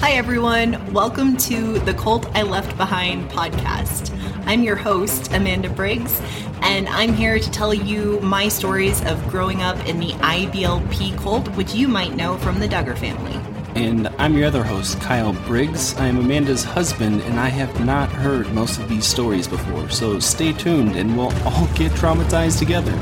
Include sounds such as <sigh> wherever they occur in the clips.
Hi, everyone. Welcome to the Cult I Left Behind podcast. I'm your host, Amanda Briggs, and I'm here to tell you my stories of growing up in the IBLP cult, which you might know from the Duggar family. And I'm your other host, Kyle Briggs. I am Amanda's husband, and I have not heard most of these stories before, so stay tuned and we'll all get traumatized together.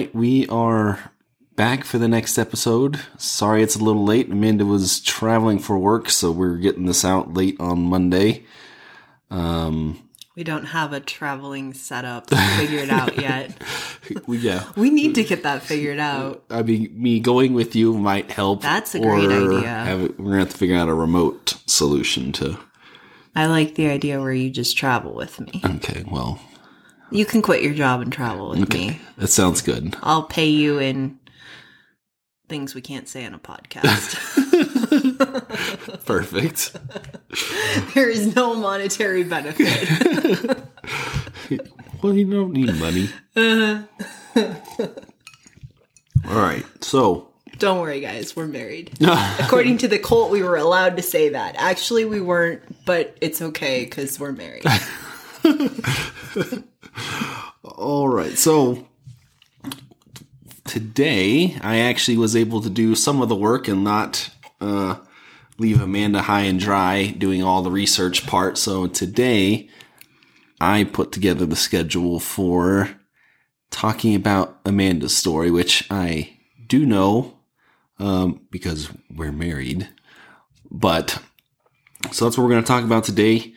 Right, we are back for the next episode. Sorry it's a little late. Amanda was traveling for work, so we're getting this out late on Monday. Um, We don't have a traveling setup figured out yet. <laughs> we, yeah, We need to get that figured out. I mean, me going with you might help. That's a great idea. have we're gonna have to figure out a remote solution to. I like the idea where you just travel with me. Okay, well, You can quit your job and travel with me. that sounds good. I'll pay you in things we can't say on a podcast. <laughs> Perfect. <laughs> there is no monetary benefit. <laughs> well, you don't need money. All right, so Don't worry, guys. We're married. According to the cult, we were allowed to say that. Actually, we weren't, but it's okay because we're married. All right, so today I actually was able to do some of the work and not uh, leave Amanda high and dry doing all the research part. So today I put together the schedule for talking about Amanda's story, which I do know um, because we're married. But so that's what we're going to talk about today.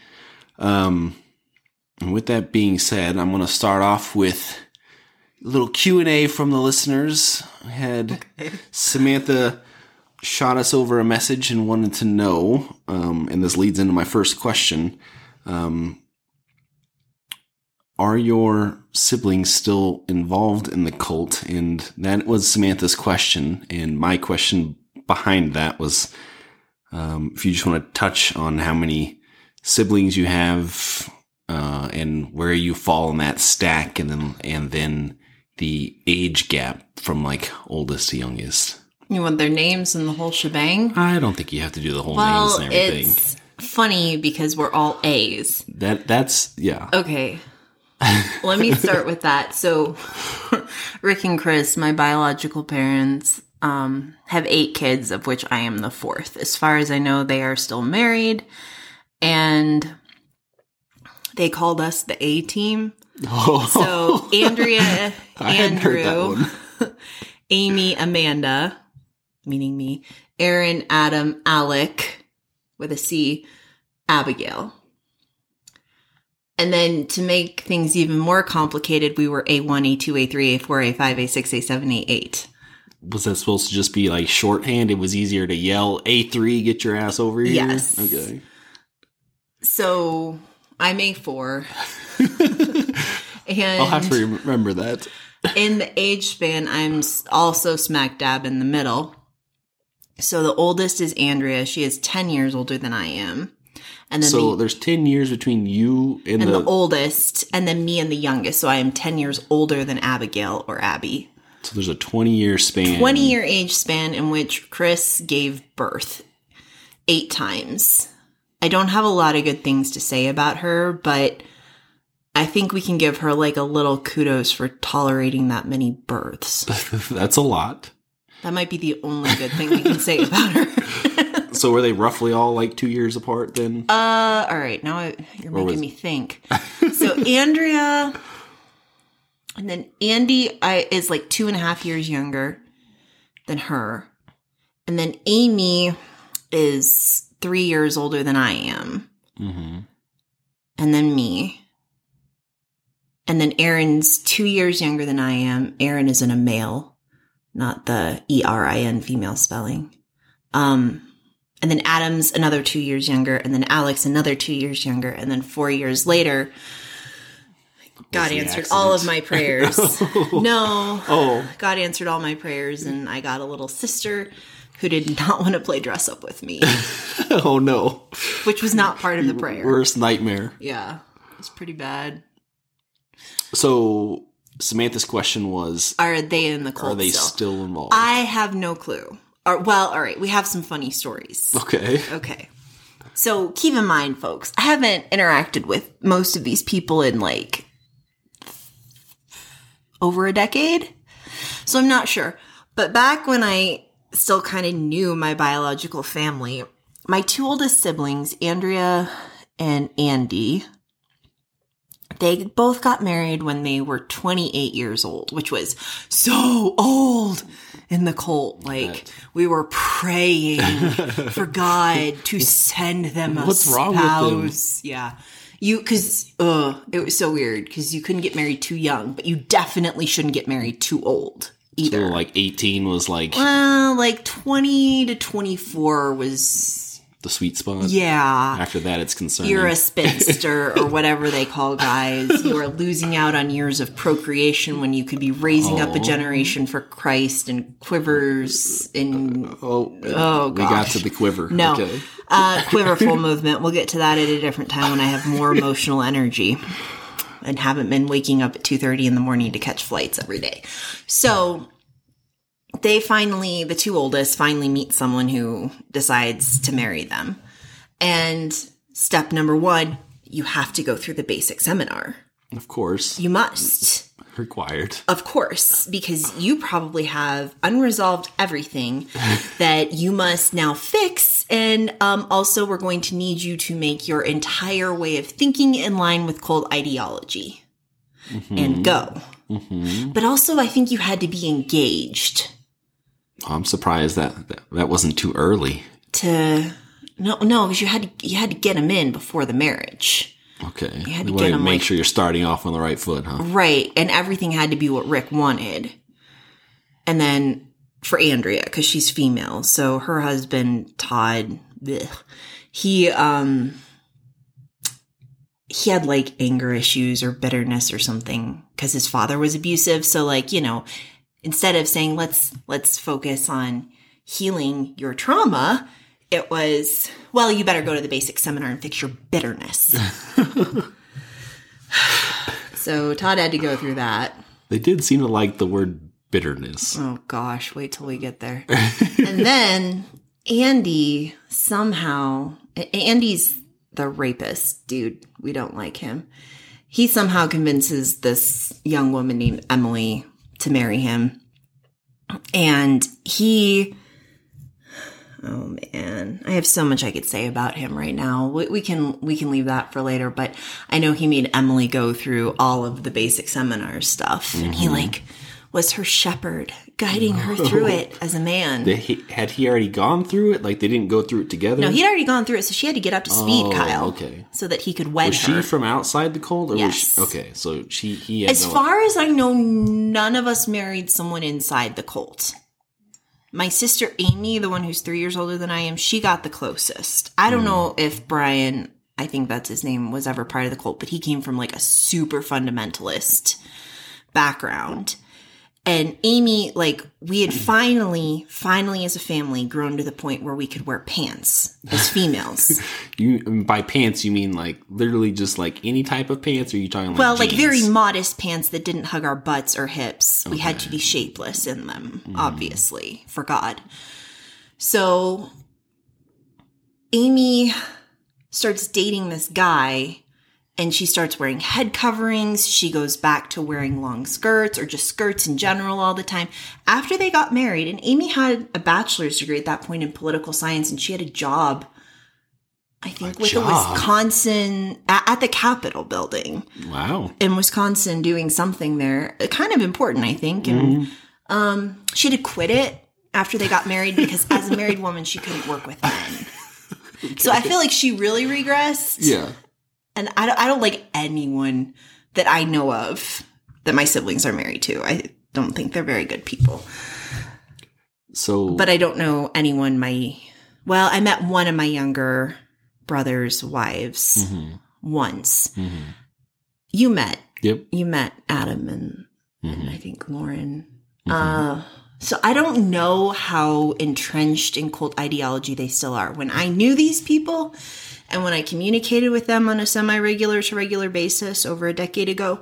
Um, and with that being said, I'm going to start off with a little Q and A from the listeners. I had Samantha shot us over a message and wanted to know, um, and this leads into my first question. Um, are your siblings still involved in the cult? And that was Samantha's question. And my question behind that was um, if you just want to touch on how many siblings you have uh, and where you fall in that stack, and then and then the age gap from like oldest to youngest. You want their names and the whole shebang? I don't think you have to do the whole Well, names and everything. it's funny because we're all A's. That that's yeah. Okay. Let me start with that. So, <laughs> Rick and Chris, my biological parents, um, have eight kids, of which I am the fourth. As far as I know, they are still married, and they called us the A team. Oh, So, Andrea, <laughs> I hadn't heard that Andrew. <laughs> Amy, Amanda, meaning me, Aaron, Adam, Alec, with a C, Abigail. And then to make things even more complicated, we were A1, A2, A3, A4, A5, A6, A7, A8. Was that supposed to just be like shorthand? It was easier to yell A three, get your ass over here. Yes. Okay. So I'm A4. and <laughs> I'll have to remember that. in the age span, I'm also smack dab in the middle. So the oldest is Andrea. She is 10 years older than I am. And then So the, there's ten years between you and, and the, the oldest, and then me and the youngest. So I am 10 years older than Abigail or Abby. so there's a twenty year span. 20 year age span in which Chris gave birth eight times. I don't have a lot of good things to say about her, but I think we can give her like a little kudos for tolerating that many births. <laughs> That's a lot. That might be the only good thing we can say about her. <laughs> So were they roughly all like two years apart then? Uh, all right. Now I, you're Or making was- me think. <laughs> So Andrea, and then Andy, I is like two and a half years younger than her, and then Amy is three years older than I am, mm-hmm. and then me, and then Aaron's two years younger than I am. Aaron is in a male, not the E R I N female spelling. Um, and then Adam's another two years younger, and then Alex another two years younger, and then four years later, God answered all of my prayers. <laughs> no, Oh, God answered all my prayers, and I got a little sister who did not want to play dress up with me, <laughs> oh no. which was not part of the prayer. Worst nightmare. Yeah, it was pretty bad. So Samantha's question was Are they in the cult Are they still? still involved? I have no clue. Or, well, all right, we have some funny stories. okay. Okay. So keep in mind, folks, I haven't interacted with most of these people in like over a decade. So I'm not sure. But back when I still kind of knew my biological family, my two oldest siblings, Andrea and Andy, they both got married when they were 28 years old, which was so old in the cult. Like we were praying <laughs> for God to send them a What's with them? spouse. Yeah. You, cause, uh, it was so weird because you couldn't get married too young, but you definitely shouldn't get married too old So either. like 18 was like well, like 20 to 24 was, the sweet spot. yeah. After that, it's concerning. You're a <laughs> spinster or whatever they call guys. You are losing out on years of procreation when you could be raising up a generation for Christ and quivers and oh, oh we got to the quiver. no Okay. uh, quiverful movement. We'll get to that at a different time when I have more <laughs> emotional energy and haven't been waking up at two thirty in the morning to catch flights every day. So they finally, the two oldest, finally meet someone who decides to marry them. And step number one, you have to go through the basic seminar. Of course. You must. Required. Of course, because you probably have unresolved everything <laughs> that you must now fix. And um, also, we're going to need you to make your entire way of thinking in line with cold ideology and go. But also, I think you had to be engaged I'm surprised that, that that wasn't too early. to. No, no, because you had to you had to get him in before the marriage, Okay. had to You get make like- sure you're starting off on the right foot, huh? right? And everything had to be what Rick wanted. And then for Andrea, because she's female, so her husband Todd, he um he had like anger issues or bitterness or something because his father was abusive. So like you know, instead of saying let's let's focus on healing your trauma, it was well you better go to the basic seminar and fix your bitterness. <laughs> so Todd had to go through that. They did seem to like the word bitterness. Oh gosh, wait till we get there. <laughs> and then Andy somehow, Andy's the rapist, dude. We don't like him. He somehow convinces this young woman named Emily to marry him. And he, oh man, I have so much I could say about him right now. We, we can, we can leave that for later, but I know he made Emily go through all of the basic seminar stuff and he mm-hmm. like was her shepherd guiding her through it as a man. He, had he already gone through it? Like they didn't go through it together? No, he'd already gone through it, so she had to get up to speed, Oh, Kyle. okay. So that he could wed was her. she from outside the cold? Or Yes. Was she, okay, so she he had as no, far as I know, none of us married someone inside the cult. My sister Amy, the one who's three years older than I am, she got the closest. I don't hmm. know if Brian, I think that's his name, was ever part of the cult, but he came from like a super fundamentalist background. And Amy, like, we had finally, finally as a family grown to the point where we could wear pants as females. <laughs> you by pants you mean like literally just like any type of pants? Or are you talking like Well, like very modest pants that didn't hug our butts or hips. We had to be shapeless in them, hmm. obviously, for God. So Amy starts dating this guy and she starts wearing head coverings. She goes back to wearing long skirts or just skirts in general all the time. After they got married, and Amy had a bachelor's degree at that point in political science and she had a job. I think with the job? Wisconsin at, at the Capitol building Wow. in Wisconsin doing something there, uh, kind of important, I think. And um, she had to quit it after they got married because as a married woman, she couldn't work with men. <laughs> So I feel like she really regressed. Yeah. And I don't, I don't like anyone that I know of that my siblings are married to. I don't think they're very good people. So But I don't know anyone my, well, I met one of my younger brother's wives Mhm. once. Mhm. You met Yep. you met Adam and, and Mhm. I think Lauren. Mm-hmm. Uh, so I don't know how entrenched in cult ideology they still are. When I knew these people and when I communicated with them on a semi regular to regular basis over a decade ago,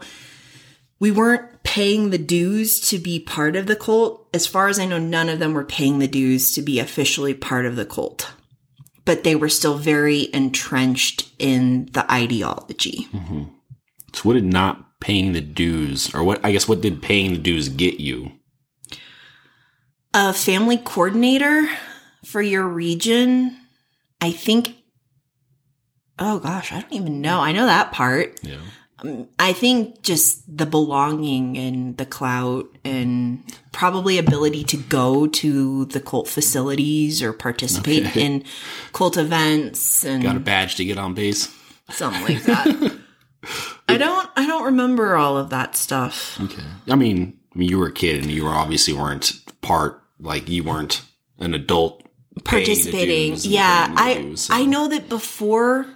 we weren't paying the dues to be part of the cult. As far as I know, none of them were paying the dues to be officially part of the cult. But they were still very entrenched in the ideology. Mm-hmm. So what did not paying the dues, or what? I guess what did paying the dues get you? A family coordinator for your region, I think. Oh gosh, I don't even know. I know that part. Yeah. Um, I think just the belonging and the clout and probably ability to go to the cult facilities or participate Okay. in cult events and Got a badge to get on base. something like that. <laughs> I don't I don't remember all of that stuff. Okay. I mean, you were a kid and you were obviously weren't part, like you weren't an adult Participating. Yeah, paying the I so- I know that before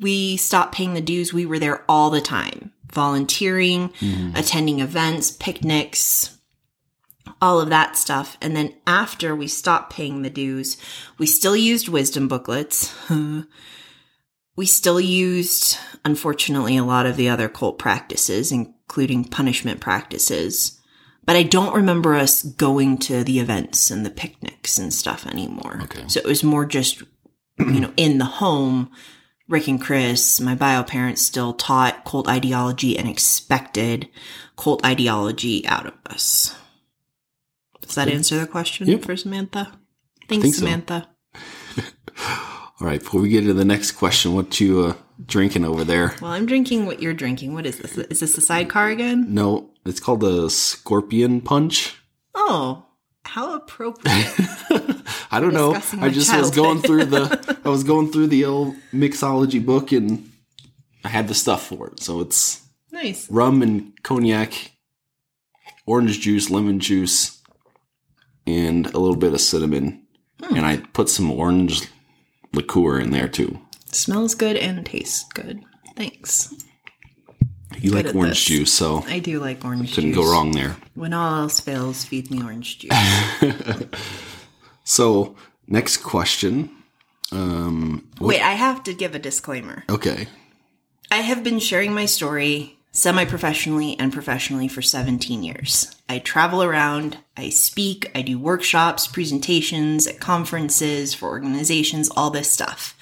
we stopped paying the dues, we were there all the time, volunteering, Mhm. attending events, picnics, all of that stuff. And then after we stopped paying the dues, we still used wisdom booklets. <laughs> we still used, unfortunately, a lot of the other cult practices, including punishment practices. But I don't remember us going to the events and the picnics and stuff anymore. Okay. So it was more just, you know, in the home. Rick and Chris, my bio parents, still taught cult ideology and expected cult ideology out of us. Does that answer the question Yep. for Samantha? Thanks, think so. Samantha. <laughs> All right. Before we get to the next question, what you uh, drinking over there? Well, I'm drinking what you're drinking. What is this? Is this a sidecar again? No, it's called the Scorpion Punch. Oh, how appropriate. <laughs> I don't know. I just was going through the <laughs> I was going through the old mixology book and I had the stuff for it. So it's nice. rum and cognac, orange juice, lemon juice, and a little bit of cinnamon. Hmm. And I put some orange liqueur in there too. Smells good and tastes good. Thanks. You Good like orange this. juice, so I do like orange juice. couldn't go wrong there. When all else fails, feed me orange juice. <laughs> So next question. Um, Wait, I have to give a disclaimer. okay. I have been sharing my story semi professionally and professionally for 17 years. I travel around, I speak, I do workshops, presentations at conferences for organizations, all this stuff.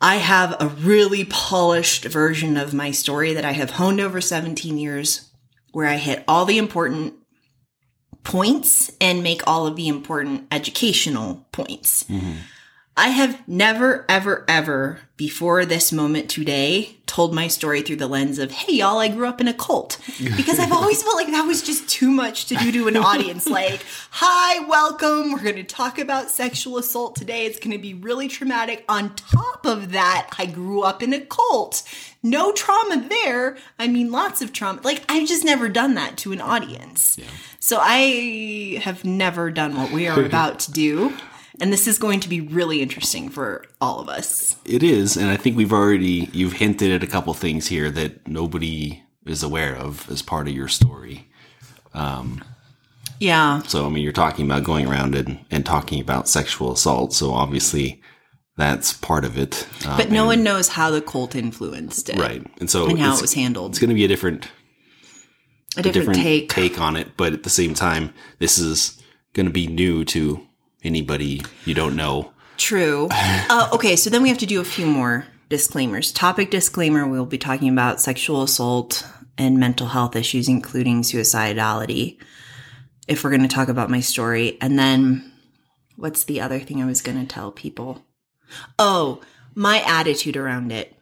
I have a really polished version of my story that I have honed over 17 years where I hit all the important points and make all of the important educational points. Mm-hmm. I have never, ever, ever before this moment today told my story through the lens of, hey, y'all, I grew up in a cult. <laughs> Because I've always felt like that was just too much to do to an audience. Like, hi, welcome. We're going to talk about sexual assault today. It's going to be really traumatic. On top of that, I grew up in a cult. No trauma there. I mean, lots of trauma. Like, I've just never done that to an audience. So I have never done what we are <laughs> about to do. And this is going to be really interesting for all of us. It is, and I think we've already you've hinted at a couple things here that nobody is aware of as part of your story. Um, Yeah. So I mean, you're talking about going around and, and talking about sexual assault. So obviously, that's part of it. Um, But no and- one knows how the cult influenced it. right, and so And how it was handled. It's going to be a different, A different, take. take on it, but at the same time, this is going to be new to anybody you don't know. True. <laughs> Uh, okay, so then we have to do a few more disclaimers. Topic disclaimer we'll be talking about sexual assault and mental health issues, including suicidality, if we're going to talk about my story. And then what's the other thing I was going to tell people? Oh, my attitude around it.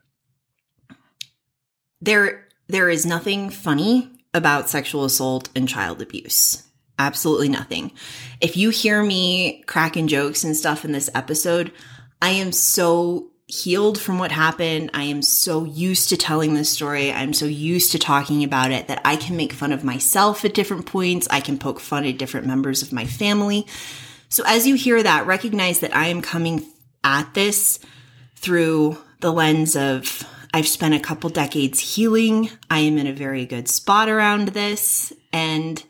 There, there is nothing funny about sexual assault and child abuse. Absolutely nothing. If you hear me cracking jokes and stuff in this episode, I am so healed from what happened. I am so used to telling this story. I'm so used to talking about it that I can make fun of myself at different points. I can poke fun at different members of my family. So as you hear that, recognize that I am coming at this through the lens of I've spent a couple decades healing. I am in a very good spot around this and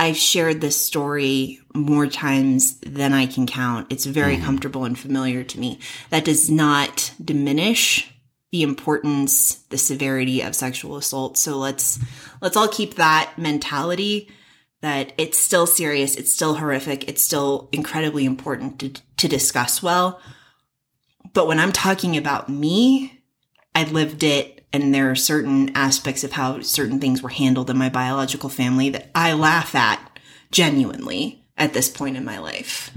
I've shared this story more times than I can count. It's very mm-hmm. comfortable and familiar to me. That does not diminish the importance, the severity of sexual assault. So let's let's all keep that mentality that it's still serious, it's still horrific, it's still incredibly important to, to discuss well. But when I'm talking about me, I lived it and there are certain aspects of how certain things were handled in my biological family that I laugh at genuinely at this point in my life.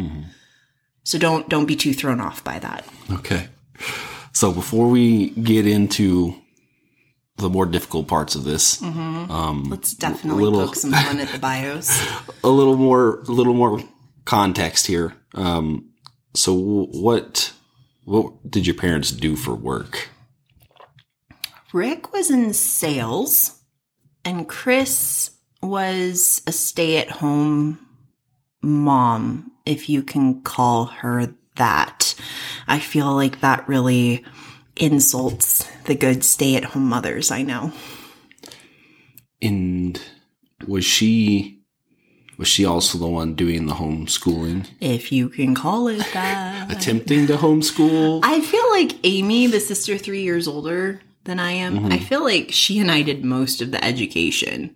So don't don't be too thrown off by that. Okay. So before we get into the more difficult parts of this, um, Let's definitely little- poke some fun at the <laughs> bios. a little more, a little more context here. Um, so what, what did your parents do for work? Rick was in sales, and Chris was a stay at home mom, if you can call her that. I feel like that really insults the good stay at home mothers I know. And was she, was she also the one doing the homeschooling, If you can call it that. attempting to homeschool? I feel like Amy, the sister three years older than I am, I mm-hmm. feel like she and I did most of the education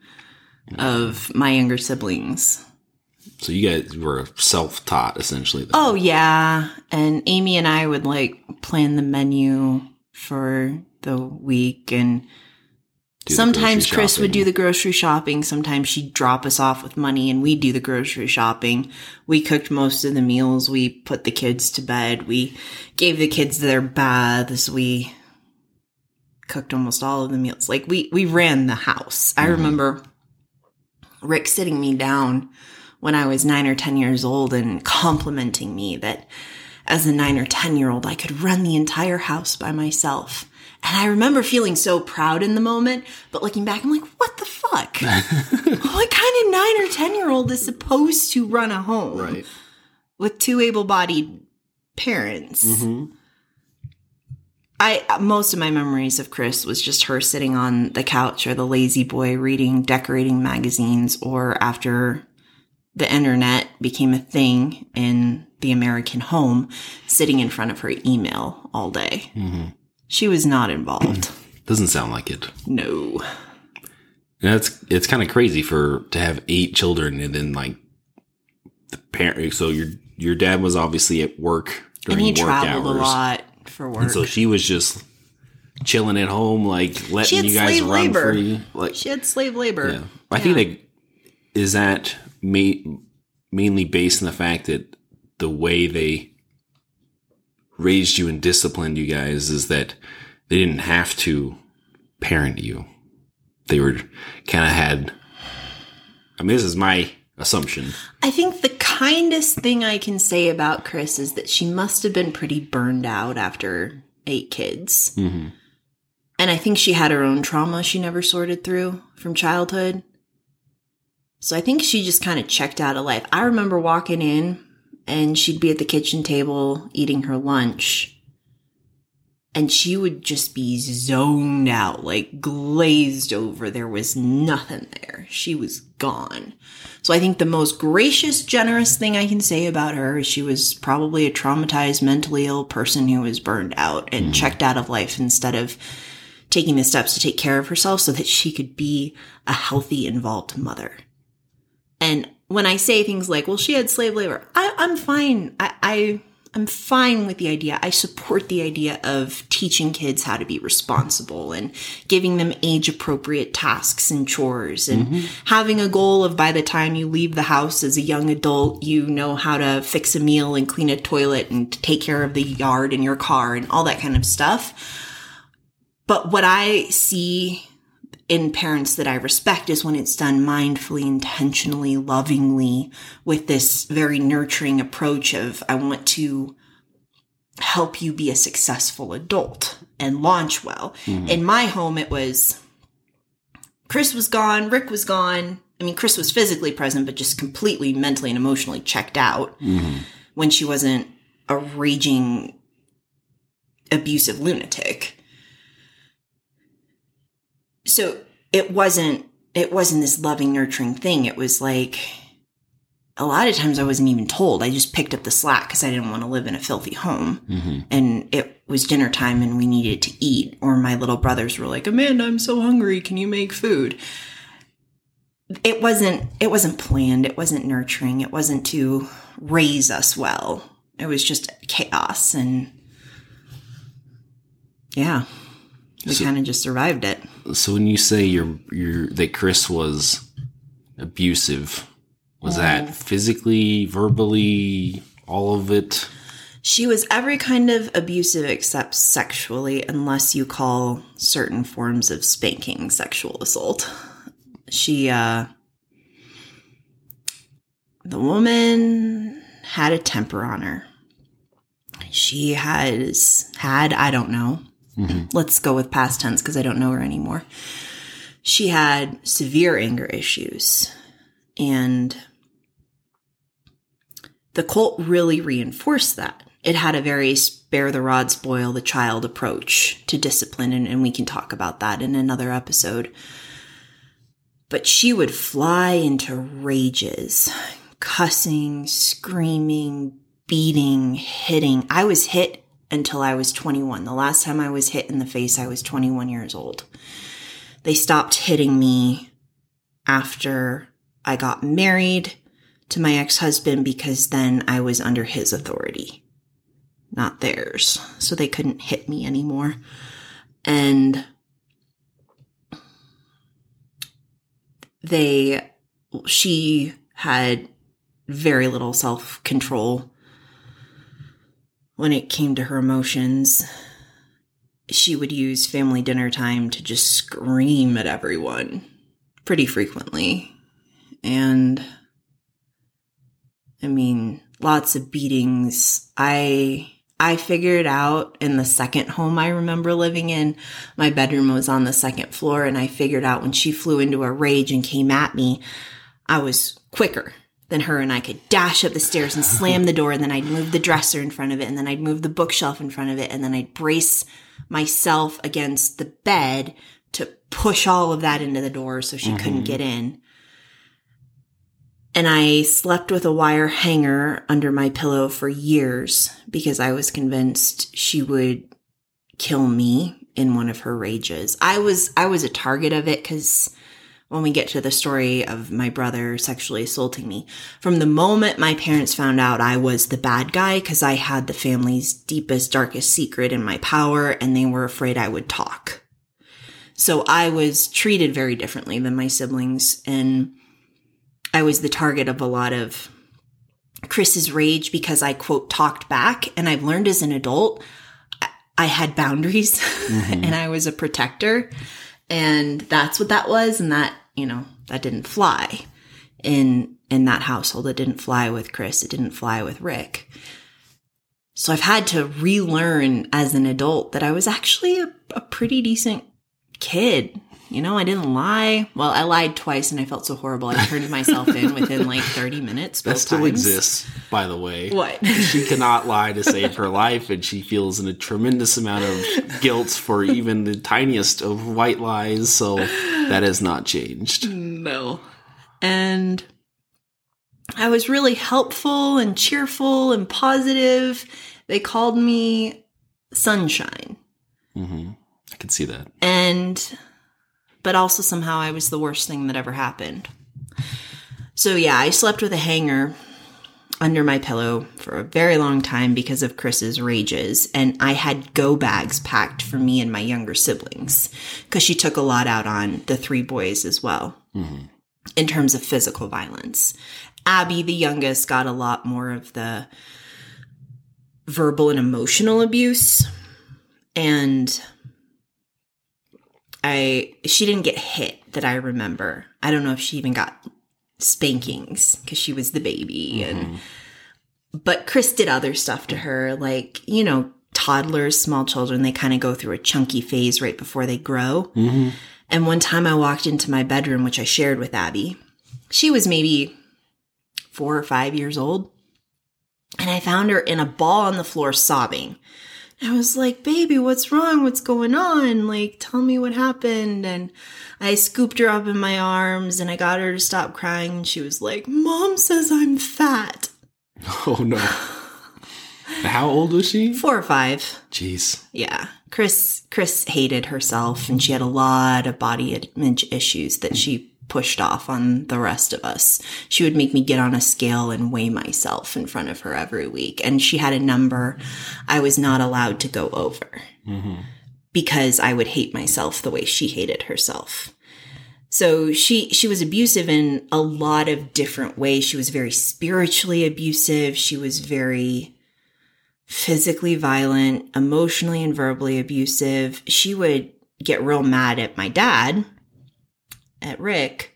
of my younger siblings. So you guys were self-taught essentially. Then. Oh yeah, and Amy and I would like plan the menu for the week and sometimes Chris would do the grocery shopping, sometimes she'd drop us off with money and we'd do the grocery shopping. We cooked most of the meals, we put the kids to bed, we gave the kids their baths, we cooked almost all of the meals. Like we we ran the house. I remember Rick sitting me down when I was 9 or 10 years old and complimenting me that as a 9 or 10 year old I could run the entire house by myself. And I remember feeling so proud in the moment, but looking back, I'm like, what the fuck? <laughs> what kind of nine or 10 year old is supposed to run a home Right. with two able bodied parents? Mhm. I most of my memories of Chris was just her sitting on the couch or the lazy boy reading decorating magazines or after the internet became a thing in the American home sitting in front of her email all day. Mhm. She was not involved. <clears throat> Doesn't sound like it. no. And that's it's kind of crazy for to have eight children and then like the parent. So your your dad was obviously at work And during he work traveled hours, a lot for work. and so she was just chilling at home, like letting you guys run labor. free. Like she had slave labor. yeah, I think that is that ma- mainly based on the fact that the way they raised you and disciplined you guys is that they didn't have to parent you. They were kind of had. I mean, this is my assumption. I think the kindest thing I can say about Chris is that she must have been pretty burned out after eight kids. Mm-hmm. And I think she had her own trauma she never sorted through from childhood. So I think she just kind of checked out of life. I remember walking in and she'd be at the kitchen table eating her lunch. And she would just be zoned out, like glazed over. There was nothing there. She was gone. So I think the most gracious, generous thing I can say about her is she was probably a traumatized, mentally ill person who was burned out and mm. checked out of life instead of taking the steps to take care of herself so that she could be a healthy, involved mother. And when I say things like, well, she had slave labor, I, I'm fine. I, I, I'm fine with the idea. I support the idea of teaching kids how to be responsible and giving them age appropriate tasks and chores and mm-hmm. having a goal of by the time you leave the house as a young adult, you know how to fix a meal and clean a toilet and take care of the yard and your car and all that kind of stuff. But what I see in parents that I respect is when it's done mindfully, intentionally, lovingly, with this very nurturing approach of, I want to help you be a successful adult and launch well. Mm-hmm. In my home, it was Chris was gone, Rick was gone. I mean, Chris was physically present, but just completely mentally and emotionally checked out mm-hmm. when she wasn't a raging, abusive lunatic so it wasn't it wasn't this loving nurturing thing it was like a lot of times I wasn't even told. I just picked up the slack because I didn't want to live in a filthy home. Mm-hmm. And it was dinner time and we needed to eat. Or my little brothers were like, Amanda, I'm so hungry. Can you make food? It wasn't, it wasn't planned. It wasn't nurturing. It wasn't to raise us well. It was just chaos. And yeah, we kind of just survived it. So when you say you're you're that Chris was abusive, was that physically, verbally, all of it? She was every kind of abusive except sexually, unless you call certain forms of spanking sexual assault. She, uh, the woman had a temper on her. She has had, I don't know, Mm-hmm. let's go with past tense because I don't know her anymore. She had severe anger issues. And the cult really reinforced that. It had a very spare the rod, spoil the child approach to discipline, and, and we can talk about that in another episode. But she would fly into rages, cussing, screaming, beating, hitting. I was hit until I was 21. The last time I was hit in the face, I was 21 years old. They stopped hitting me after I got married to my ex husband because then I was under his authority, not theirs. So they couldn't hit me anymore. And they, she had very little self control when it came to her emotions. She would use family dinner time to just scream at everyone pretty frequently. And I mean, lots of beatings. I I figured out in the second home I remember living in, my bedroom was on the second floor and I figured out when she flew into a rage and came at me, I was quicker than her and I could dash up the stairs and slam the door and then I'd move the dresser in front of it and then I'd move the bookshelf in front of it and then I'd brace myself against the bed to push all of that into the door so she couldn't mm-hmm. get in. And I slept with a wire hanger under my pillow for years because I was convinced she would kill me in one of her rages. I was I was a target of it cuz when we get to the story of my brother sexually assaulting me, from the moment my parents found out I was the bad guy cuz I had the family's deepest darkest secret in my power and they were afraid I would talk. So I was treated very differently than my siblings and I was the target of a lot of Chris's rage because I quote talked back. And I've learned as an adult, I- I had boundaries <laughs> mm-hmm. and I was a protector. And that's what that was. And that, you know, that didn't fly in, in that household. It didn't fly with Chris. It didn't fly with Rick. So I've had to relearn as an adult that I was actually a, a pretty decent kid. You know, I didn't lie. Well, I lied twice and I felt so horrible. I turned myself in within like 30 minutes. That still times. exists, by the way. What? She cannot lie to save her life, and she feels in a tremendous amount of guilt for even the tiniest of white lies. So that has not changed. No. And I was really helpful and cheerful and positive. They called me Sunshine. hmm I can see that. and but also somehow I was the worst thing that ever happened. So yeah, I slept with a hanger under my pillow for a very long time because of Chris's rages and I had go bags packed for me and my younger siblings cuz she took a lot out on the three boys as well. Mm-hmm. In terms of physical violence. Abby the youngest got a lot more of the verbal and emotional abuse and I she didn't get hit that I remember. I don't know if she even got spankings because she was the baby and but Chris did other stuff to her like, you know, toddlers, small children, they kind of go through a chunky phase right before they grow. hmm And one time I walked into my bedroom, which I shared with Abby. She was maybe four or five years old. And I found her in a ball on the floor sobbing. I was like, baby, what's wrong? What's going on? Like, tell me what happened. And I scooped her up in my arms and I got her to stop crying. And she was like, Mom says I'm fat. <laughs> Oh no. How old was she? Four or five. Jeez. Yeah. Chris Chris hated herself and she had a lot of body image issues that she pushed off on the rest of us. She would make me get on a scale and weigh myself in front of her every week and she had a number I was not allowed to go over. Mm-hmm. Because I would hate myself the way she hated herself. So she she was abusive in a lot of different ways. She was very spiritually abusive. She was very physically violent, emotionally and verbally abusive. She would get real mad at my dad, at Rick,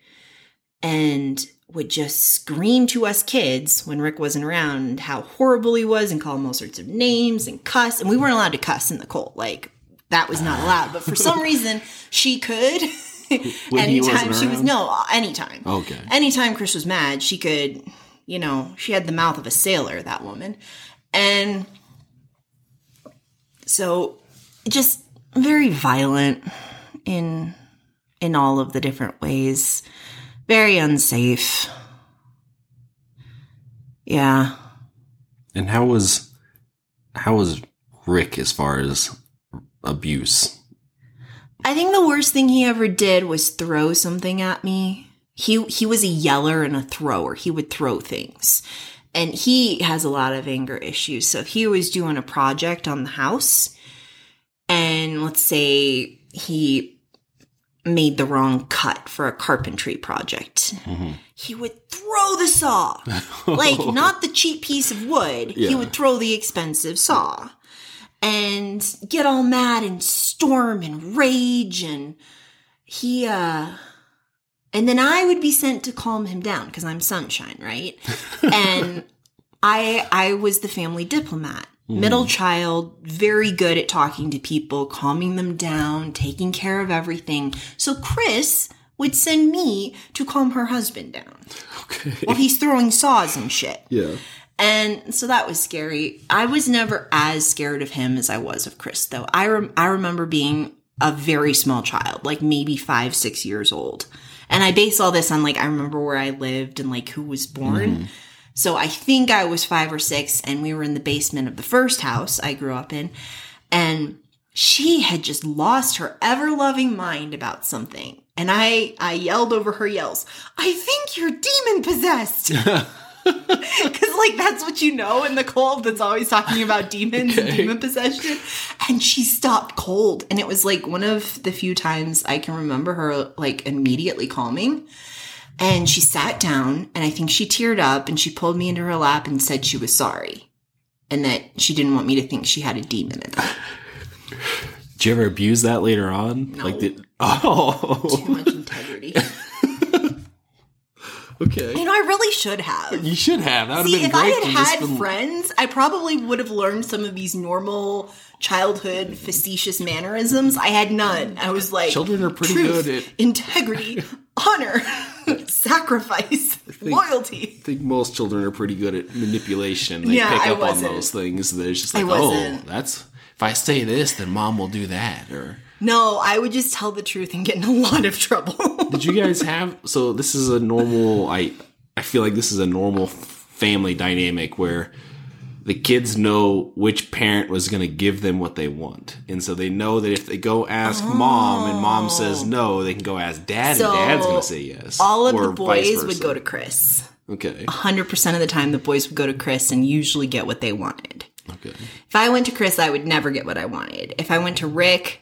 and would just scream to us kids when Rick wasn't around how horrible he was and call him all sorts of names and cuss. And we weren't allowed to cuss in the cult. Like that was not allowed. But for some <laughs> reason she could. <laughs> When he wasn't anytime she was no, anytime. Okay. Anytime Chris was mad, she could, you know, she had the mouth of a sailor, that woman. And so just very violent in in all of the different ways. Very unsafe. Yeah. And how was how was Rick as far as abuse? I think the worst thing he ever did was throw something at me. He he was a yeller and a thrower. He would throw things. And he has a lot of anger issues. So if he was doing a project on the house and let's say he made the wrong cut for a carpentry project, he would throw the saw. <laughs> like not the cheap piece of wood. He would throw the expensive saw and get all mad and storm and rage and he uh and then I would be sent to calm him down because I'm sunshine, right? <laughs> and I I was the family diplomat. Middle mm. child, very good at talking to people, calming them down, taking care of everything. So Chris would send me to calm her husband down Okay. while he's throwing saws and shit. Yeah. And so that was scary. I was never as scared of him as I was of Chris, though. I rem- I remember being a very small child, like maybe five, six years old. And I base all this on like, I remember where I lived and like who was born. Mm. So I think I was five or six, and we were in the basement of the first house I grew up in. And she had just lost her ever loving mind about something. And I, I yelled over her yells, I think you're demon possessed. <laughs> Because, like, that's what you know in the cold that's always talking about demons and demon possession. And she stopped cold. And it was like one of the few times I can remember her, like, immediately calming. And she sat down, and I think she teared up and she pulled me into her lap and said she was sorry. And that she didn't want me to think she had a demon in her. Did you ever abuse that later on? No. Like did <laughs> Oh Too much integrity. Okay. You know, I really should have. You should have. That would have See, been if I great. had to just had been- friends, I probably would have learned some of these normal childhood facetious mannerisms. I had none. I was like, Children are pretty truth, good at- <laughs> integrity, <laughs> honor, <laughs> sacrifice, loyalty. I think most children are pretty good at manipulation. They Yeah, pick up on those things. They're just like, oh, that's if I say this, then mom will do that. Or No, I would just tell the truth and get in a <laughs> lot of trouble. did you guys have? So this is a normal. I I feel like this is a normal family dynamic where the kids know which parent was going to give them what they want, and so they know that if they go ask mom and mom oh. says no, they can go ask dad, So, and dad's going to say yes. All of the boys would go to Chris. Okay. 100% of the time, the boys would go to Chris and usually get what they wanted. Okay. If I went to Chris, I would never get what I wanted. If I went to Rick,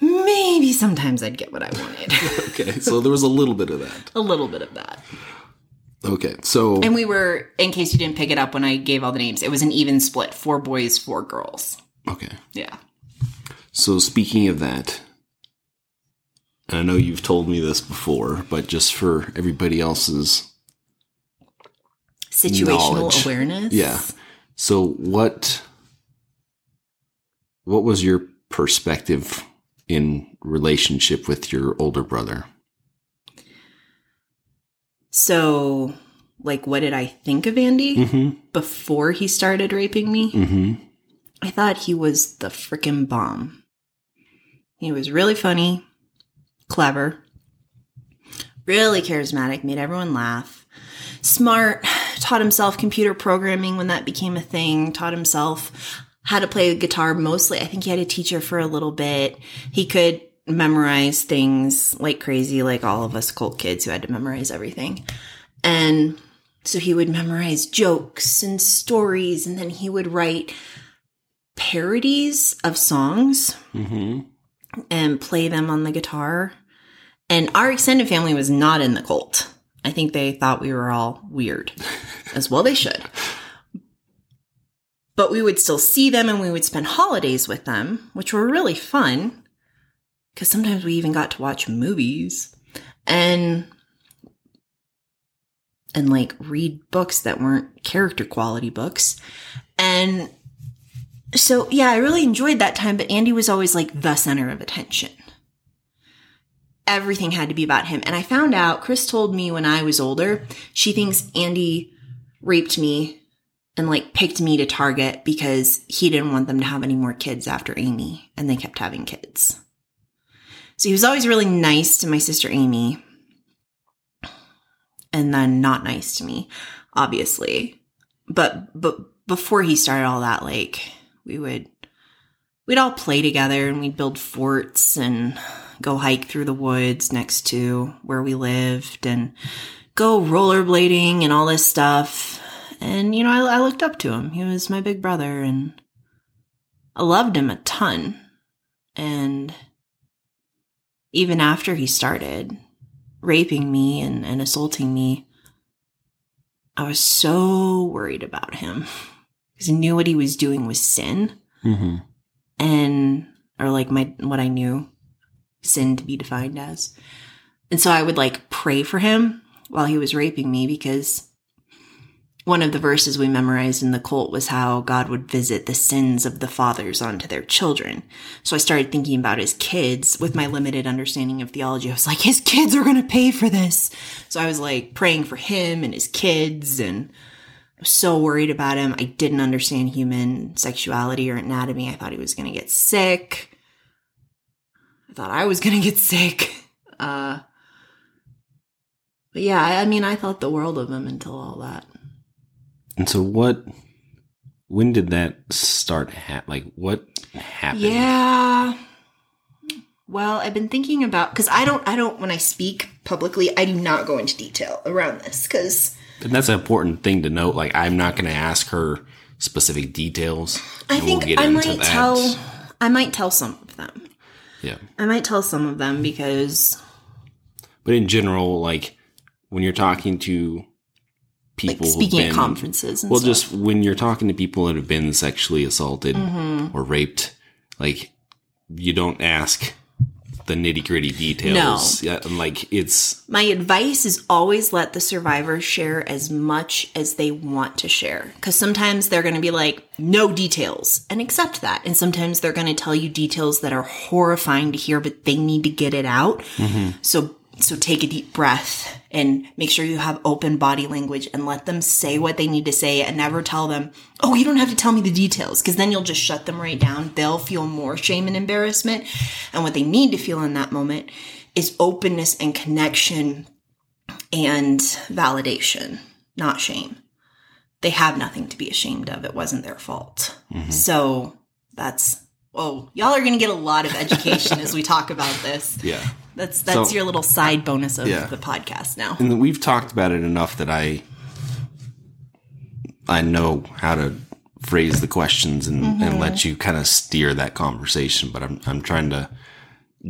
maybe sometimes I'd get what I wanted. <laughs> Okay. So there was a little bit of that. a little bit of that. Okay. So And we were, in case you didn't pick it up when I gave all the names, it was an even split four boys, four girls. okay. Yeah. So speaking of that, and I know you've told me this before, but just for everybody else's Situational Knowledge. awareness. yeah. So what what was your perspective in relationship with your older brother? So, like, what did I think of Andy Mm-hmm. before he started raping me? Mm-hmm. I thought he was the frickin' bomb. He was really funny, clever, really charismatic, made everyone laugh, smart, <sighs> taught himself computer programming when that became a thing, taught himself how to play the guitar mostly. I think he had a teacher for a little bit. He could memorize things like crazy, like all of us cult kids who had to memorize everything. And so he would memorize jokes and stories, and then he would write parodies of songs Mm-hmm. and play them on the guitar. And our extended family was not in the cult. I think they thought we were all weird, <laughs> as well they should. But we would still see them and we would spend holidays with them, which were really fun because sometimes we even got to watch movies and and like read books that weren't character quality books. And so yeah, I really enjoyed that time, but Andy was always like the center of attention. Everything had to be about him. And I found out, Chris told me when I was older, she thinks Andy raped me and like picked me to target because he didn't want them to have any more kids after Amy and they kept having kids. So he was always really nice to my sister Amy and then not nice to me, obviously. But but before he started all that, like we would we'd all play together and we'd build forts and go hike through the woods next to where we lived and go rollerblading and all this stuff. And you know, I, I looked up to him. He was my big brother and I loved him a ton. And even after he started raping me and, and assaulting me, I was so worried about him <laughs> because I knew what he was doing was sin Mm-hmm. and or like my what I knew sin to be defined as. And so I would like pray for him while he was raping me because one of the verses we memorized in the cult was how God would visit the sins of the fathers onto their children. So I started thinking about his kids with my limited understanding of theology. I was like, his kids are going to pay for this. So I was like praying for him and his kids and I was so worried about him. I didn't understand human sexuality or anatomy. I thought he was going to get sick. I thought I was going to get sick. Uh, but yeah, I, I mean, I thought the world of him until all that. And so, what? When did that start? Ha- like, what happened? Yeah. Well, I've been thinking about because I don't, I don't. When I speak publicly, I do not go into detail around this because And that's an important thing to note. Like, I'm not going to ask her specific details. I think we'll I might that. tell, I might tell some of them. Yeah. I might tell some of them because But in general, like, when you're talking to people, who've speaking at conferences and well, stuff. just when you're talking to people that have been sexually assaulted Mm-hmm. or raped, like, you don't ask the nitty gritty details. And, like, it's My advice is always let the survivors share as much as they want to share. Because sometimes they're going to be like, no details, and accept that. And sometimes they're going to tell you details that are horrifying to hear, but they need to get it out. So, so take a deep breath and make sure you have open body language and let them say what they need to say and never tell them, oh, you don't have to tell me the details because then you'll just shut them right down. They'll feel more shame and embarrassment. And what they need to feel in that moment is openness and connection and validation, not shame. They have nothing to be ashamed of. It wasn't their fault. Mm-hmm. So that's, oh, y'all are going to get a lot of education as we talk about this. yeah. That's that's So- your little side bonus of Yeah. the podcast now. and we've talked about it enough that I I know how to phrase the questions and, Mm-hmm. and let you kind of steer that conversation. But I'm I'm trying to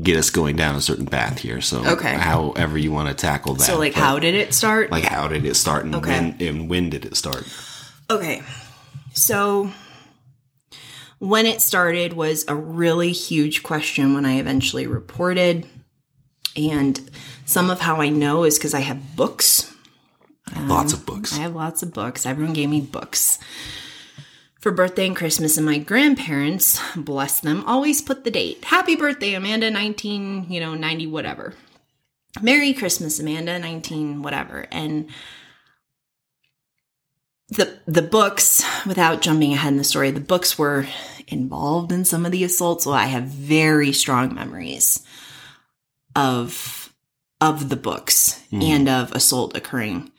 get us going down a certain path here. So Okay. however you want to tackle that. So like But, how did it start? like how did it start and Okay. when and when did it start? Okay. So when it started was a really huge question when I eventually reported. And some of how I know is because I have books. Lots of books. I have lots of books. Everyone gave me books for birthday and Christmas, and my grandparents, bless them, always put the date. Happy birthday, Amanda, 19, you know, 90, whatever. Merry Christmas, Amanda, 19, whatever. And the the books, without jumping ahead in the story, the books were involved in some of the assaults. So I have very strong memories of of the books Mhm. and of assault occurring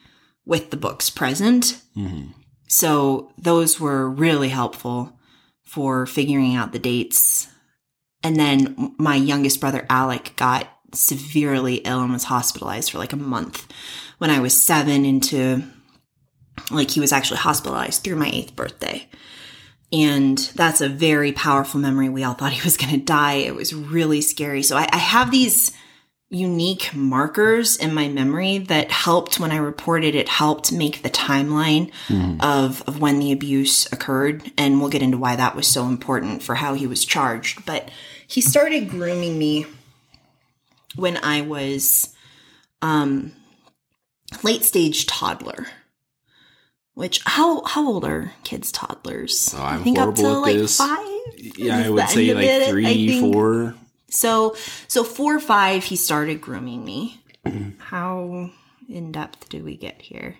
with the books present. Mhm. So those were really helpful for figuring out the dates. And then my youngest brother Alec got severely ill and was hospitalized for like a month when I was seven into like he was actually hospitalized through my eighth birthday. And that's a very powerful memory. We all thought he was going to die. It was really scary. So I, I have these unique markers in my memory that helped when I reported it, helped make the timeline Mhm. of, of when the abuse occurred. And we'll get into why that was so important for how he was charged. But he started grooming me when I was um, late stage toddler. Which how how old are kids toddlers? Oh, I'm I think up to like this. five. Yeah, I would say like it, three, four. So so four or five, he started grooming me. How in depth do we get here?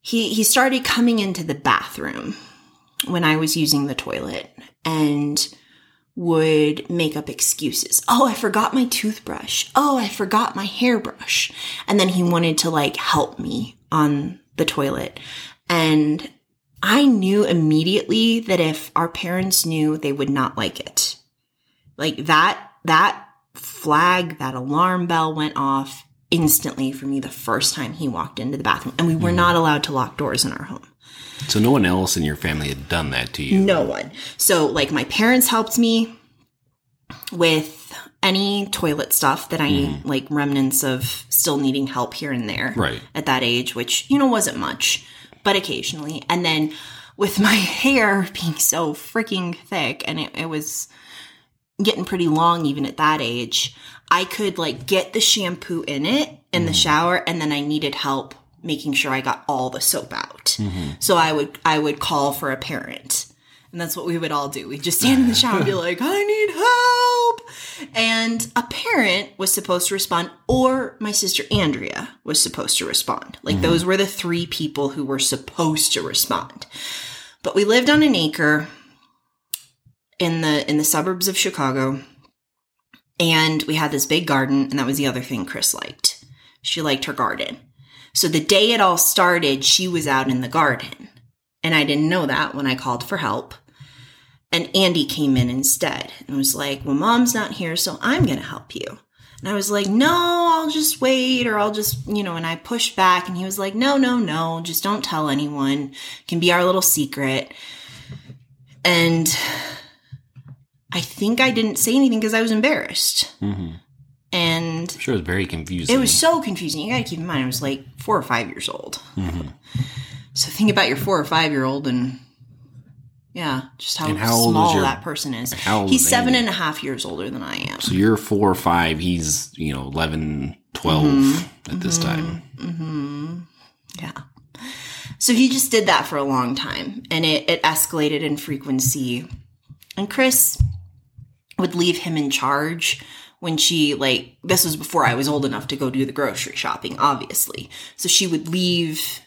He he started coming into the bathroom when I was using the toilet and would make up excuses. Oh, I forgot my toothbrush. Oh, I forgot my hairbrush. And then he wanted to like help me on the toilet. And I knew immediately that if our parents knew, they would not like it. Like that, that flag, that alarm bell went off instantly for me the first time he walked into the bathroom. And we were hmm. not allowed to lock doors in our home. So no one else in your family had done that to you. No one. So, like, my parents helped me with any toilet stuff that I hmm. like remnants of still needing help here and there Right. at that age, which, you know, wasn't much, but occasionally. And then with <laughs> my hair being so freaking thick and it, it was getting pretty long even at that age, I could like get the shampoo in it in the mm. shower and then I needed help making sure I got all the soap out. Mm-hmm. So I would I would call for a parent. And that's what we would all do. We'd just stand in the shower and be <laughs> like, I need help. And a parent was supposed to respond, or my sister Andrea was supposed to respond. Like mm-hmm. those were the three people who were supposed to respond. But we lived on an acre in the in the suburbs of Chicago. And we had this big garden, and that was the other thing Chris liked. She liked her garden. So the day it all started, she was out in the garden. And I didn't know that when I called for help. And Andy came in instead and was like, Well, mom's not here, so I'm going to help you. And I was like, No, I'll just wait, or I'll just, you know, and I pushed back. And he was like, No, no, no, just don't tell anyone. It can be our little secret. And I think I didn't say anything because I was embarrassed. hmm And I'm sure it was very confusing. it was so confusing. You gotta keep in mind, I was like four or five years old. Mhm. So think about your four or five year old and yeah, just how, how small your- that person is. He's seven and a half years older than I am. So you're four or five. He's, you know, 11, 12 Mm-hmm. at this time. hmm Yeah. So he just did that for a long time and it, it escalated in frequency. And Chris would leave him in charge when she, like, this was before I was old enough to go do the grocery shopping, obviously. So she would leave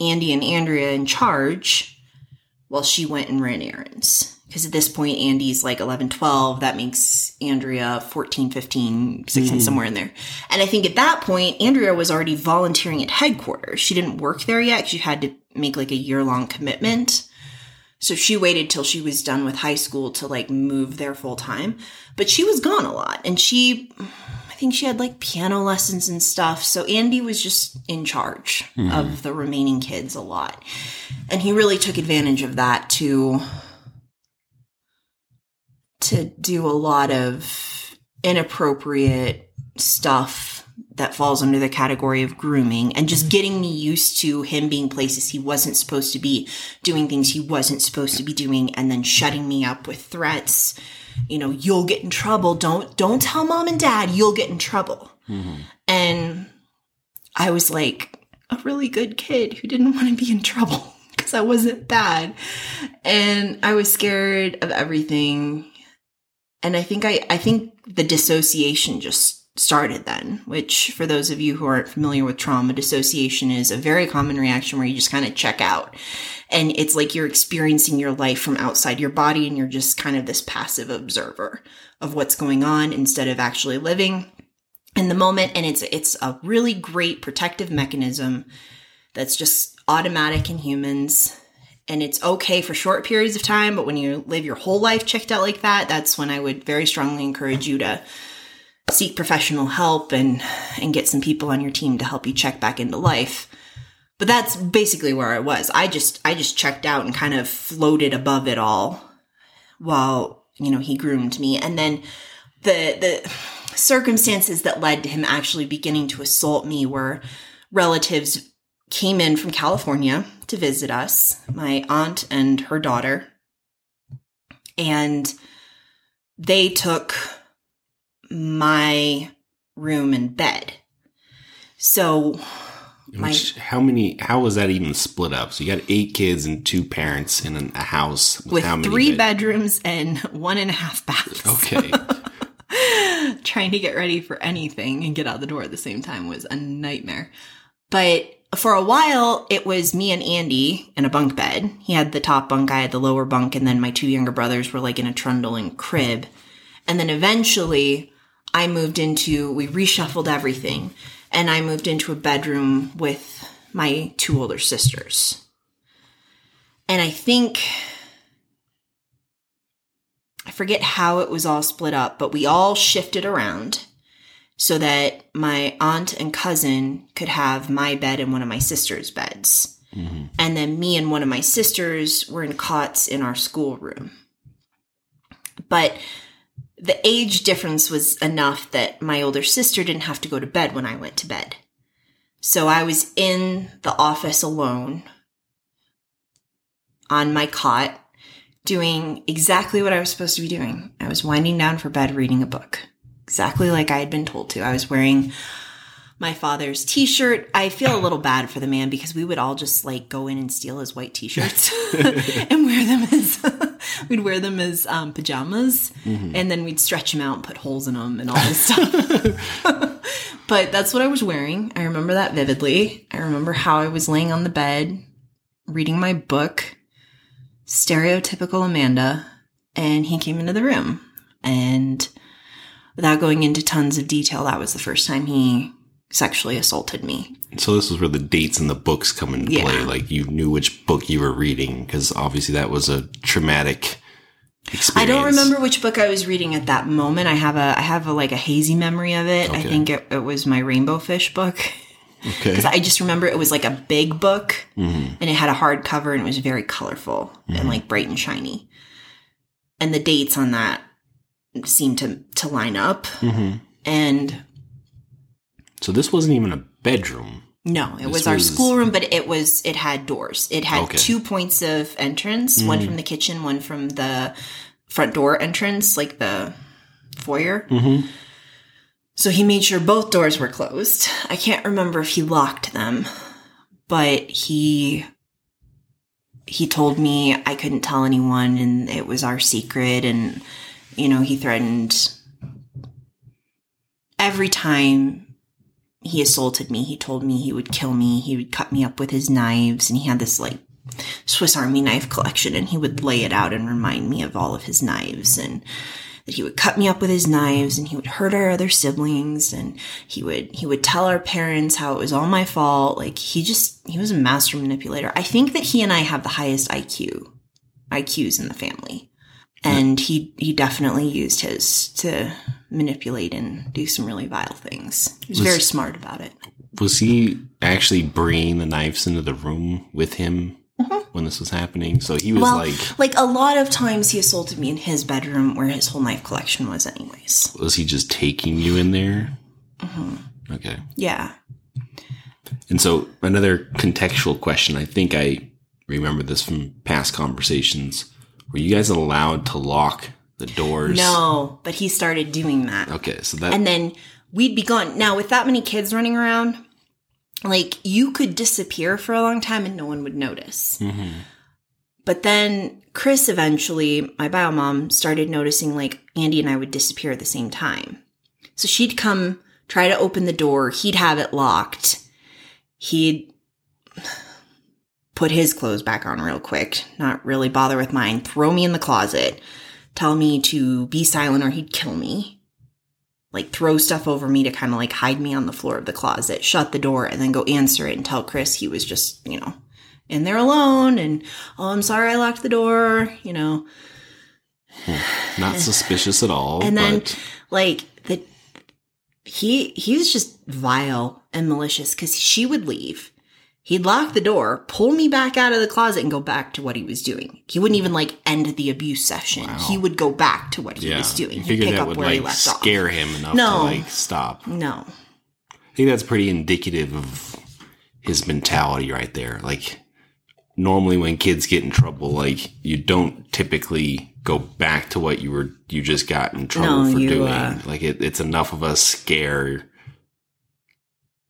Andy and Andrea in charge while she went and ran errands. Because at this point, Andy's like 11, 12. That makes Andrea 14, 15, 16, Mhm. somewhere in there. And I think at that point, Andrea was already volunteering at headquarters. She didn't work there yet. She had to make like a year long commitment. So she waited till she was done with high school to like move there full time. But she was gone a lot. And she, I think she had like piano lessons and stuff. So Andy was just in charge mm-hmm. of the remaining kids a lot. And he really took advantage of that to to do a lot of inappropriate stuff that falls under the category of grooming and just getting me used to him being places he wasn't supposed to be, doing things he wasn't supposed to be doing, and then shutting me up with threats. You know, you'll get in trouble. Don't don't tell mom and dad, you'll get in trouble. And I was like a really good kid who didn't want to be in trouble <laughs> because I wasn't bad. And I was scared of everything. And I think I, I think the dissociation just started then, which for those of you who aren't familiar with trauma, dissociation is a very common reaction where you just kind of check out. And it's like you're experiencing your life from outside your body and you're just kind of this passive observer of what's going on instead of actually living in the moment. And it's, it's a really great protective mechanism that's just automatic in humans. And it's okay for short periods of time, but when you live your whole life checked out like that, that's when I would very strongly encourage you to seek professional help and and get some people on your team to help you check back into life. But that's basically where I was. I just I just checked out and kind of floated above it all while, you know, he groomed me. And then the the circumstances that led to him actually beginning to assault me were relatives came in from California to visit us, my aunt and her daughter. And they took my room and bed. So my Which, how many? How was that even split up? So you got eight kids and two parents in an- a house with, with how many? three bed- bedrooms and <laughs> one and a half baths. Okay. <laughs> Trying to get ready for anything and get out the door at the same time was a nightmare. But for a while, it was me and Andy in a bunk bed. He had the top bunk, I had the lower bunk, and then my two younger brothers were like in a trundling crib. And then eventually I moved into, we reshuffled everything and I moved into a bedroom with my two older sisters. And I think, I forget how it was all split up, but we all shifted around so that my aunt and cousin could have my bed and one of my sister's beds. Mm-hmm. And then me and one of my sisters were in cots in our schoolroom. But the age difference was enough that my older sister didn't have to go to bed when I went to bed. So I was in the office alone on my cot doing exactly what I was supposed to be doing. I was winding down for bed reading a book, exactly like I had been told to. I was wearing my father's t-shirt. I feel a little bad for the man because we would all just like go in and steal his white t-shirts <laughs> <laughs> and wear them as <laughs> we'd wear them as um, pajamas and then we'd stretch them out and put holes in them and all this stuff. <laughs> but that's what I was wearing. I remember that vividly. I remember how I was laying on the bed reading my book, stereotypical Amanda, and he came into the room and without going into tons of detail, that was the first time he sexually assaulted me. so this is where the dates and the books come into Yeah. play. Like you knew which book you were reading because obviously that was a traumatic experience. I don't remember which book I was reading at that moment. I have a I have a like a hazy memory of it. I think it, it was my Rainbow Fish book. Okay. Because I just remember it was like a big book and it had a hard cover and it was very colorful and like bright and shiny. And the dates on that seemed to to line up. Mhm. And So this wasn't even a bedroom. no, it This was our was- schoolroom, but it was it had doors. It had Okay. two points of entrance, one from the kitchen, one from the front door entrance, like the foyer. Mm-hmm. So he made sure both doors were closed. I can't remember if he locked them, but he he told me I couldn't tell anyone and it was our secret and you know, he threatened every time he assaulted me, he told me he would kill me, he would cut me up with his knives and he had this like Swiss Army knife collection and he would lay it out and remind me of all of his knives and that he would cut me up with his knives and he would hurt our other siblings and he would he would tell our parents how it was all my fault. Like he just he was a master manipulator. I think that he and i have the highest iq iqs in the family and he he definitely used his to manipulate and do some really vile things he was, Was- very smart about it Was he actually bringing the knives into the room with him when this was happening? So he was well like, like a lot of times he assaulted me in his bedroom where his whole knife collection was anyways was he just taking you in there? Mm-hmm. Okay. yeah And so another contextual question. I think I remember this from past conversations. Were you guys allowed to lock the doors? no but he started doing that Okay, so that and then we'd be gone. Now, with that many kids running around, like you could disappear for a long time and no one would notice. Mhm. But then Chris eventually, my bio mom, started noticing like Andy and I would disappear at the same time. So she'd come try to open the door. He'd have it locked. He'd put his clothes back on real quick, not really bother with mine, throw me in the closet, tell me to be silent or he'd kill me. Like throw stuff over me to kind of like hide me on the floor of the closet, shut the door, and then go answer it and tell Chris he was just, you know, in there alone and, oh, I'm sorry I locked the door, you know. <sighs> Not suspicious at all. And then but like the he he was just vile and malicious because she would leave. He'd lock the door, pull me back out of the closet, and go back to what he was doing. He wouldn't even like end the abuse session. Wow. He would go back to what he yeah, was doing. He'd figured pick that up would where he like left off. scare him enough No. to like stop. No, I think that's pretty indicative of his mentality right there. Like normally when kids get in trouble, like you don't typically go back to what you were you just got in trouble No, for you, doing. uh, like it, it's enough of a scare.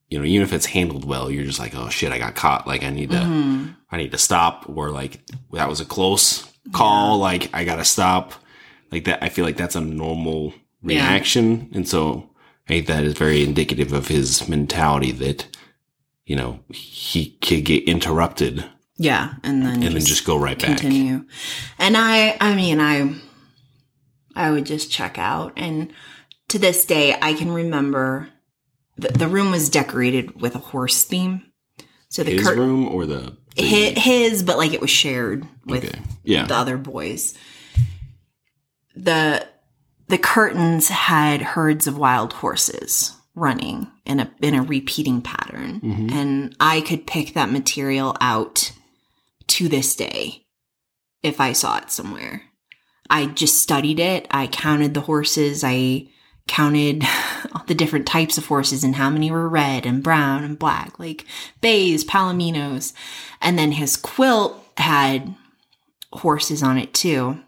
You know, even if it's handled well, you're just like, oh shit, I got caught. Like I need to, Mhm. I need to stop. Or like that was a close call. Like I gotta stop. Like that. I feel like that's a normal Yeah. reaction, and so I think that is very indicative of his mentality that you know he could get interrupted yeah, and then and then just go right back. continue. And I, I mean, I, I would just check out. And to this day, I can remember the, the room was decorated with a horse theme. So the His curtain, room or the, the his, his, but like it was shared with okay, yeah, the other boys. The the curtains had herds of wild horses running in a in a repeating pattern. Mhm. And I could pick that material out to this day if I saw it somewhere. I just studied it. I counted the horses. I counted <laughs> all the different types of horses and how many were red and brown and black, like bays, palominos. And then his quilt had horses on it too.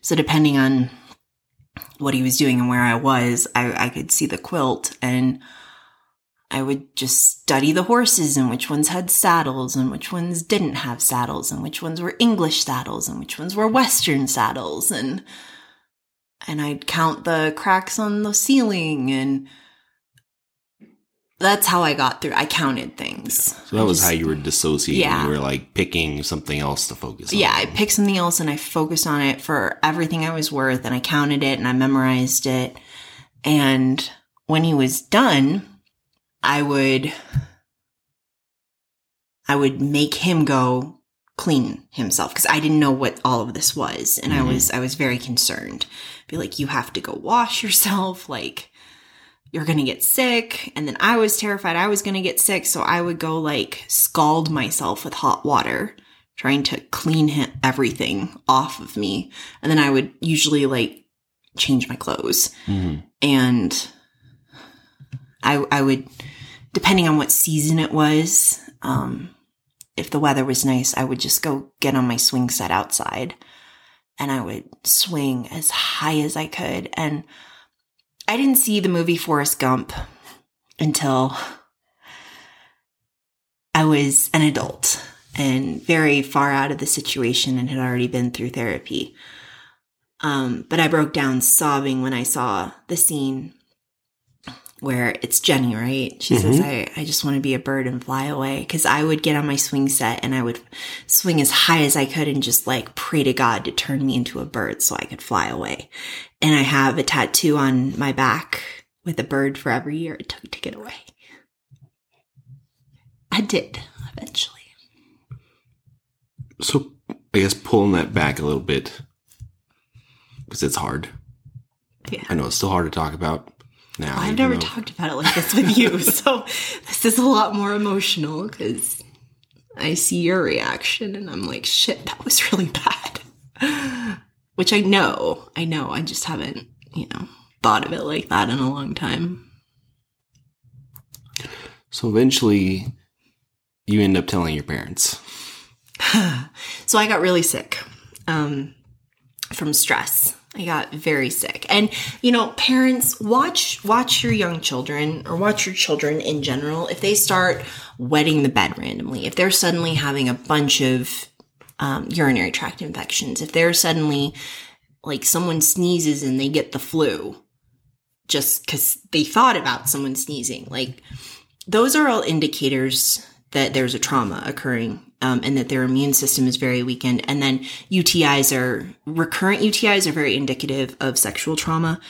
So depending on what he was doing and where I was, I, I could see the quilt and I would just study the horses and which ones had saddles and which ones didn't have saddles and which ones were English saddles and which ones were Western saddles and and I'd count the cracks on the ceiling and that's how I got through. I counted things. So that I was just- how you were dissociating. Yeah. You were like picking something else to focus on. Yeah, I picked something else and I focused on it for everything I was worth and I counted it and I memorized it. And when he was done, I would I would make him go clean himself because I didn't know what all of this was and I Mhm. was I was very concerned. Be like you have to go wash yourself <laughs> like you're going to get sick and then I was terrified I was going to get sick so I would go like scald myself with hot water trying to clean everything off of me. And then I would usually like change my clothes Mhm. and I I would depending on what season it was, um if the weather was nice, I would just go get on my swing set outside and I would swing as high as I could and I didn't see the movie Forrest Gump until I was an adult and very far out of the situation and had already been through therapy. Um, but I broke down sobbing when I saw the scene where it's Jenny, right? She says, mm-hmm. I, I just want to be a bird and fly away. Cause I would get on my swing set and I would swing as high as I could and just like pray to God to turn me into a bird so I could fly away. And I have a tattoo on my back with a bird for every year it took to get away. I did eventually. So I guess pulling that back a little bit because it's hard. Yeah. I know it's still hard to talk about now. I've never though- talked about it like this with you, <laughs> so this is a lot more emotional because I see your reaction and I'm like, shit, that was really bad. <laughs> Which I know, I know, I just haven't, you know, thought of it like that in a long time. So eventually, you end up telling your parents. <sighs> so I got really sick um, from stress. I got very sick, and you know, parents watch watch your young children or watch your children in general. If they start wetting the bed randomly, if they're suddenly having a bunch of um, urinary tract infections, if they're suddenly like someone sneezes and they get the flu, just because they thought about someone sneezing. Like those are all indicators that there's a trauma occurring um, and that their immune system is very weakened. And then UTIs are recurrent UTIs are very indicative of sexual trauma.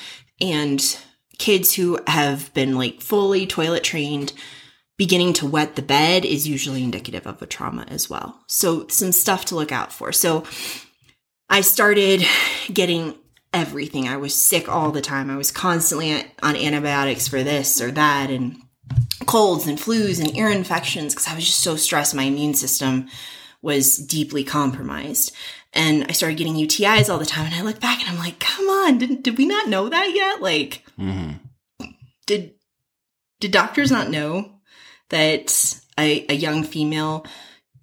And kids who have been like fully toilet trained, beginning to wet the bed is usually indicative of a trauma as well. So some stuff to look out for. So I started getting everything. I was sick all the time. I was constantly on antibiotics for this or that and colds and flus and ear infections because I was just so stressed. My immune system was deeply compromised. And I started getting UTIs all the time. And I look back and I'm like, come on, did, did we not know that yet? Like, mm-hmm. did, did doctors not know that a, a young female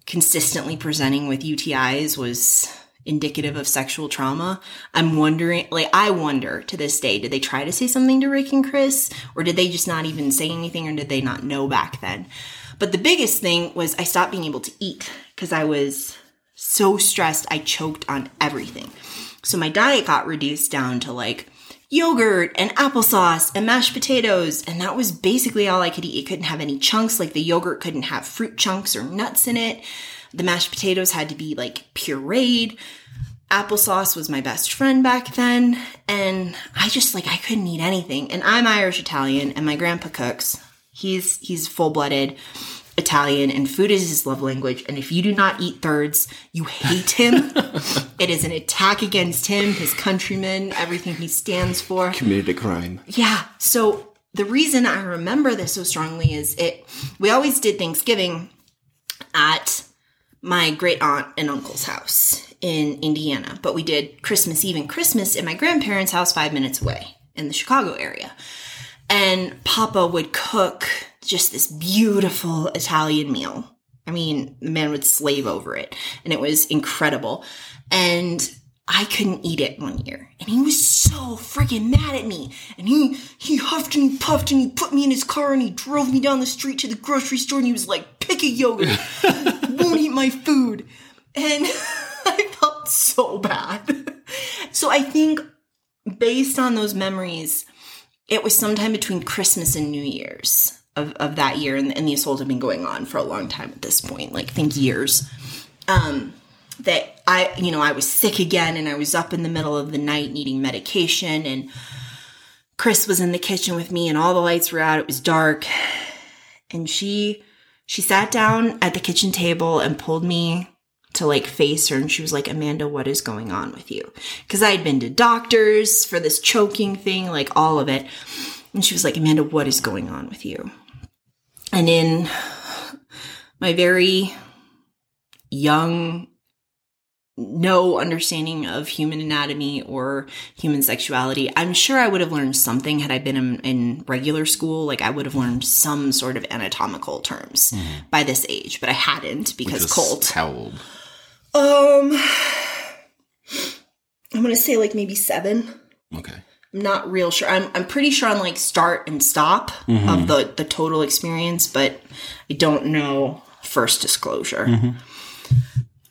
consistently presenting with UTIs was indicative of sexual trauma. I'm wondering, like, I wonder to this day, did they try to say something to Rick and Chris, or did they just not even say anything, or did they not know back then? But the biggest thing was I stopped being able to eat because I was so stressed, I choked on everything. So my diet got reduced down to like yogurt and applesauce and mashed potatoes. And that was basically all I could eat. It couldn't have any chunks, like the yogurt couldn't have fruit chunks or nuts in it. The mashed potatoes had to be like pureed. Applesauce was my best friend back then. And I just like, I couldn't eat anything. And I'm Irish Italian and my grandpa cooks. He's, he's full blooded Italian and food is his love language. And if you do not eat thirds, you hate him. <laughs> it is an attack against him, his countrymen, everything he stands for. Committed a crime. Yeah. So the reason I remember this so strongly is it, we always did Thanksgiving at my great aunt and uncle's house in Indiana, but we did Christmas Eve and Christmas in my grandparents' house five minutes away in the Chicago area. And Papa would cook just this beautiful Italian meal. I mean, the man would slave over it, and it was incredible. And I couldn't eat it one year. And he was so freaking mad at me. And he, he huffed and he puffed and he put me in his car and he drove me down the street to the grocery store and he was like, pick a yogurt. <laughs> Won't eat my food. And <laughs> I felt so bad. so I think based on those memories, it was sometime between Christmas and New Year's of, of that year. And, and the assault had been going on for a long time at this point, like think years. Um, that I, you know, I was sick again and I was up in the middle of the night needing medication and Chris was in the kitchen with me and all the lights were out. It was dark. And she she sat down at the kitchen table and pulled me to like face her and she was like, "Amanda, what is going on with you?" Cuz I had been to doctors for this choking thing, like all of it. And she was like, "Amanda, what is going on with you?" And in my very young no understanding of human anatomy or human sexuality. I'm sure I would have learned something had I been in, in regular school. Like I would have learned some sort of anatomical terms mm-hmm. by this age, but I hadn't because Colt. How old? Um, I'm gonna say like maybe seven. Okay. I'm not real sure. I'm I'm pretty sure on like start and stop mm-hmm. of the the total experience, but I don't know first disclosure. Mm-hmm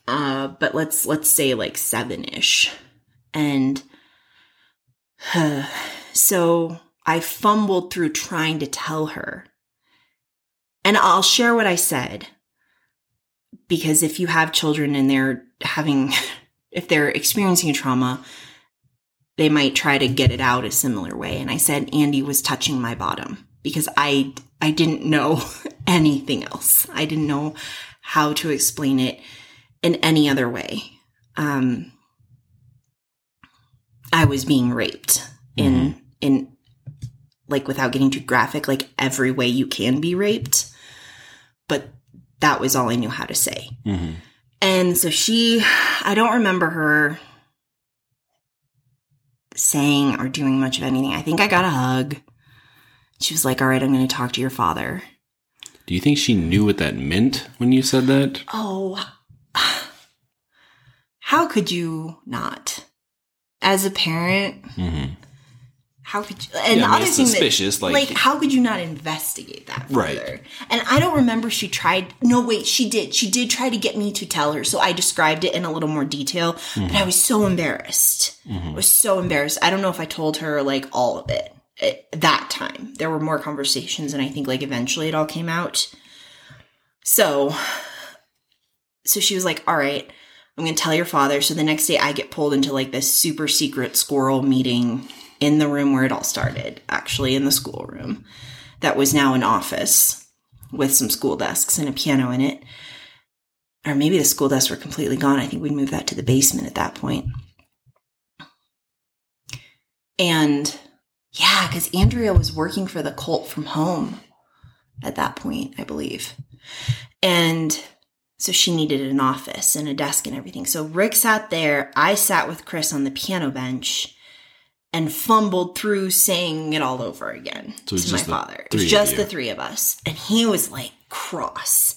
uh, but let's let's say like seven ish, and uh, <sighs> so I fumbled through trying to tell her, and I'll share what I said. Because if you have children and they're having, <laughs> if they're experiencing a trauma, they might try to get it out a similar way. And I said Andy was touching my bottom. Because I I didn't know <laughs> anything else. I didn't know how to explain it in any other way. Um, I was being raped in mm-hmm. in like without getting too graphic, like every way you can be raped. But that was all I knew how to say. Mm-hmm. And so she, I don't remember her saying or doing much of anything. I think I got a hug. She was like, All right, I'm going to talk to your father. Do you think she knew what that meant when you said that? Oh, <sighs> how could you not? As a parent, mm-hmm. how could you? And yeah, the I mean, other thing suspicious, that, like, like, how could you not investigate that further? Right. And I don't remember she tried. No, wait, she did. She did try to get me to tell her, so I described it in a little more detail. Mm-hmm. But I was so embarrassed. Mm-hmm. I was so embarrassed. I don't know if I told her like all of it at that time. There were more conversations, and I think like eventually it all came out. So, so she was like, "All right, I'm going to tell your father." So the next day, I get pulled into like this super secret squirrel meeting in the room where it all started, actually in the schoolroom, that was now an office with some school desks and a piano in it. Or maybe the school desks were completely gone. I think we moved that to the basement at that point. And yeah, because Andrea was working for the cult from home at that point, I believe. And so she needed an office and a desk and everything. So Rick sat there. I sat with Chris on the piano bench and fumbled through saying it all over again So to my father. It was just the three of us. And he was like cross.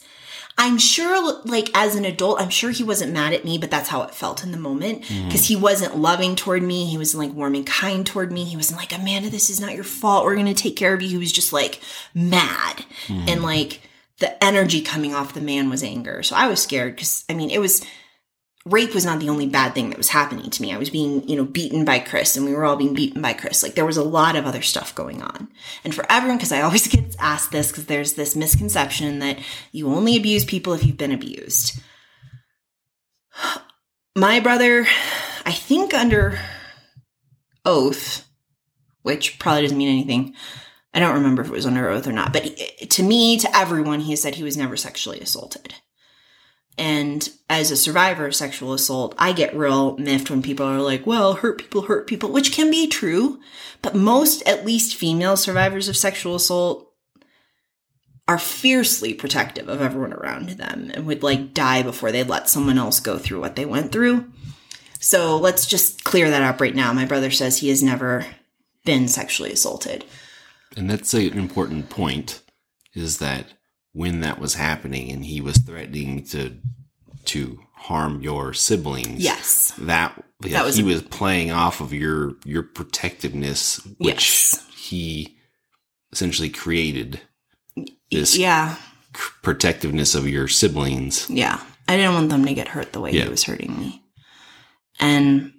I'm sure, like, as an adult, I'm sure he wasn't mad at me, but that's how it felt in the moment. Mm-hmm. Because he wasn't loving toward me. He wasn't, like, warm and kind toward me. He wasn't like, Amanda, this is not your fault. We're going to take care of you. He was just, like, mad. Mm-hmm. And, like, the energy coming off the man was anger. So I was scared because, I mean, it was rape was not the only bad thing that was happening to me. I was being, you know, beaten by Chris and we were all being beaten by Chris. Like there was a lot of other stuff going on. And for everyone, because I always <laughs> get asked this because there's this misconception that you only abuse people if you've been abused. My brother, I think under oath, which probably doesn't mean anything. I don't remember if it was under oath or not, but he- to me, to everyone, he said he was never sexually assaulted. And as a survivor of sexual assault, I get real miffed when people are like, well, hurt people hurt people, which can be true. But most, at least female survivors of sexual assault, are fiercely protective of everyone around them and would like die before they let someone else go through what they went through. So let's just clear that up right now. My brother says he has never been sexually assaulted. And that's an important point is that when that was happening and he was threatening to to harm your siblings. Yes. That, yeah, That was he a- was playing off of your your protectiveness which Yes. he essentially created this Yeah. protectiveness of your siblings. Yeah. I didn't want them to get hurt the way Yeah. he was hurting me. And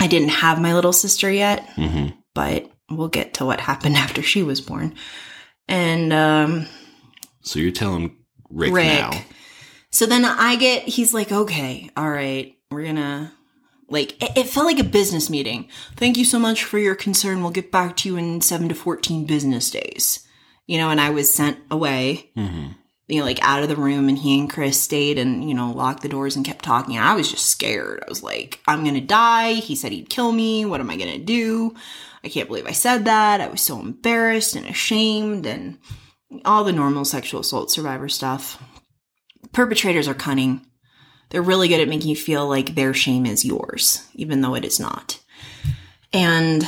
I didn't have my little sister yet, hmm but we'll get to what happened <laughs> after she was born. And um So you're telling Rick, Rick. now. so then I get he's like, "Okay, all right, we're going to like it, it felt like a business meeting. Thank you so much for your concern. We'll get back to you in 7 to 14 business days." You know, and I was sent away hmm you know, like out of the room and he and Chris stayed and, you know, locked the doors and kept talking. I was just scared. I was like, I'm going to die. He said he'd kill me. What am I going to do? I can't believe I said that. I was so embarrassed and ashamed and all the normal sexual assault survivor stuff. Perpetrators are cunning. They're really good at making you feel like their shame is yours, even though it is not. And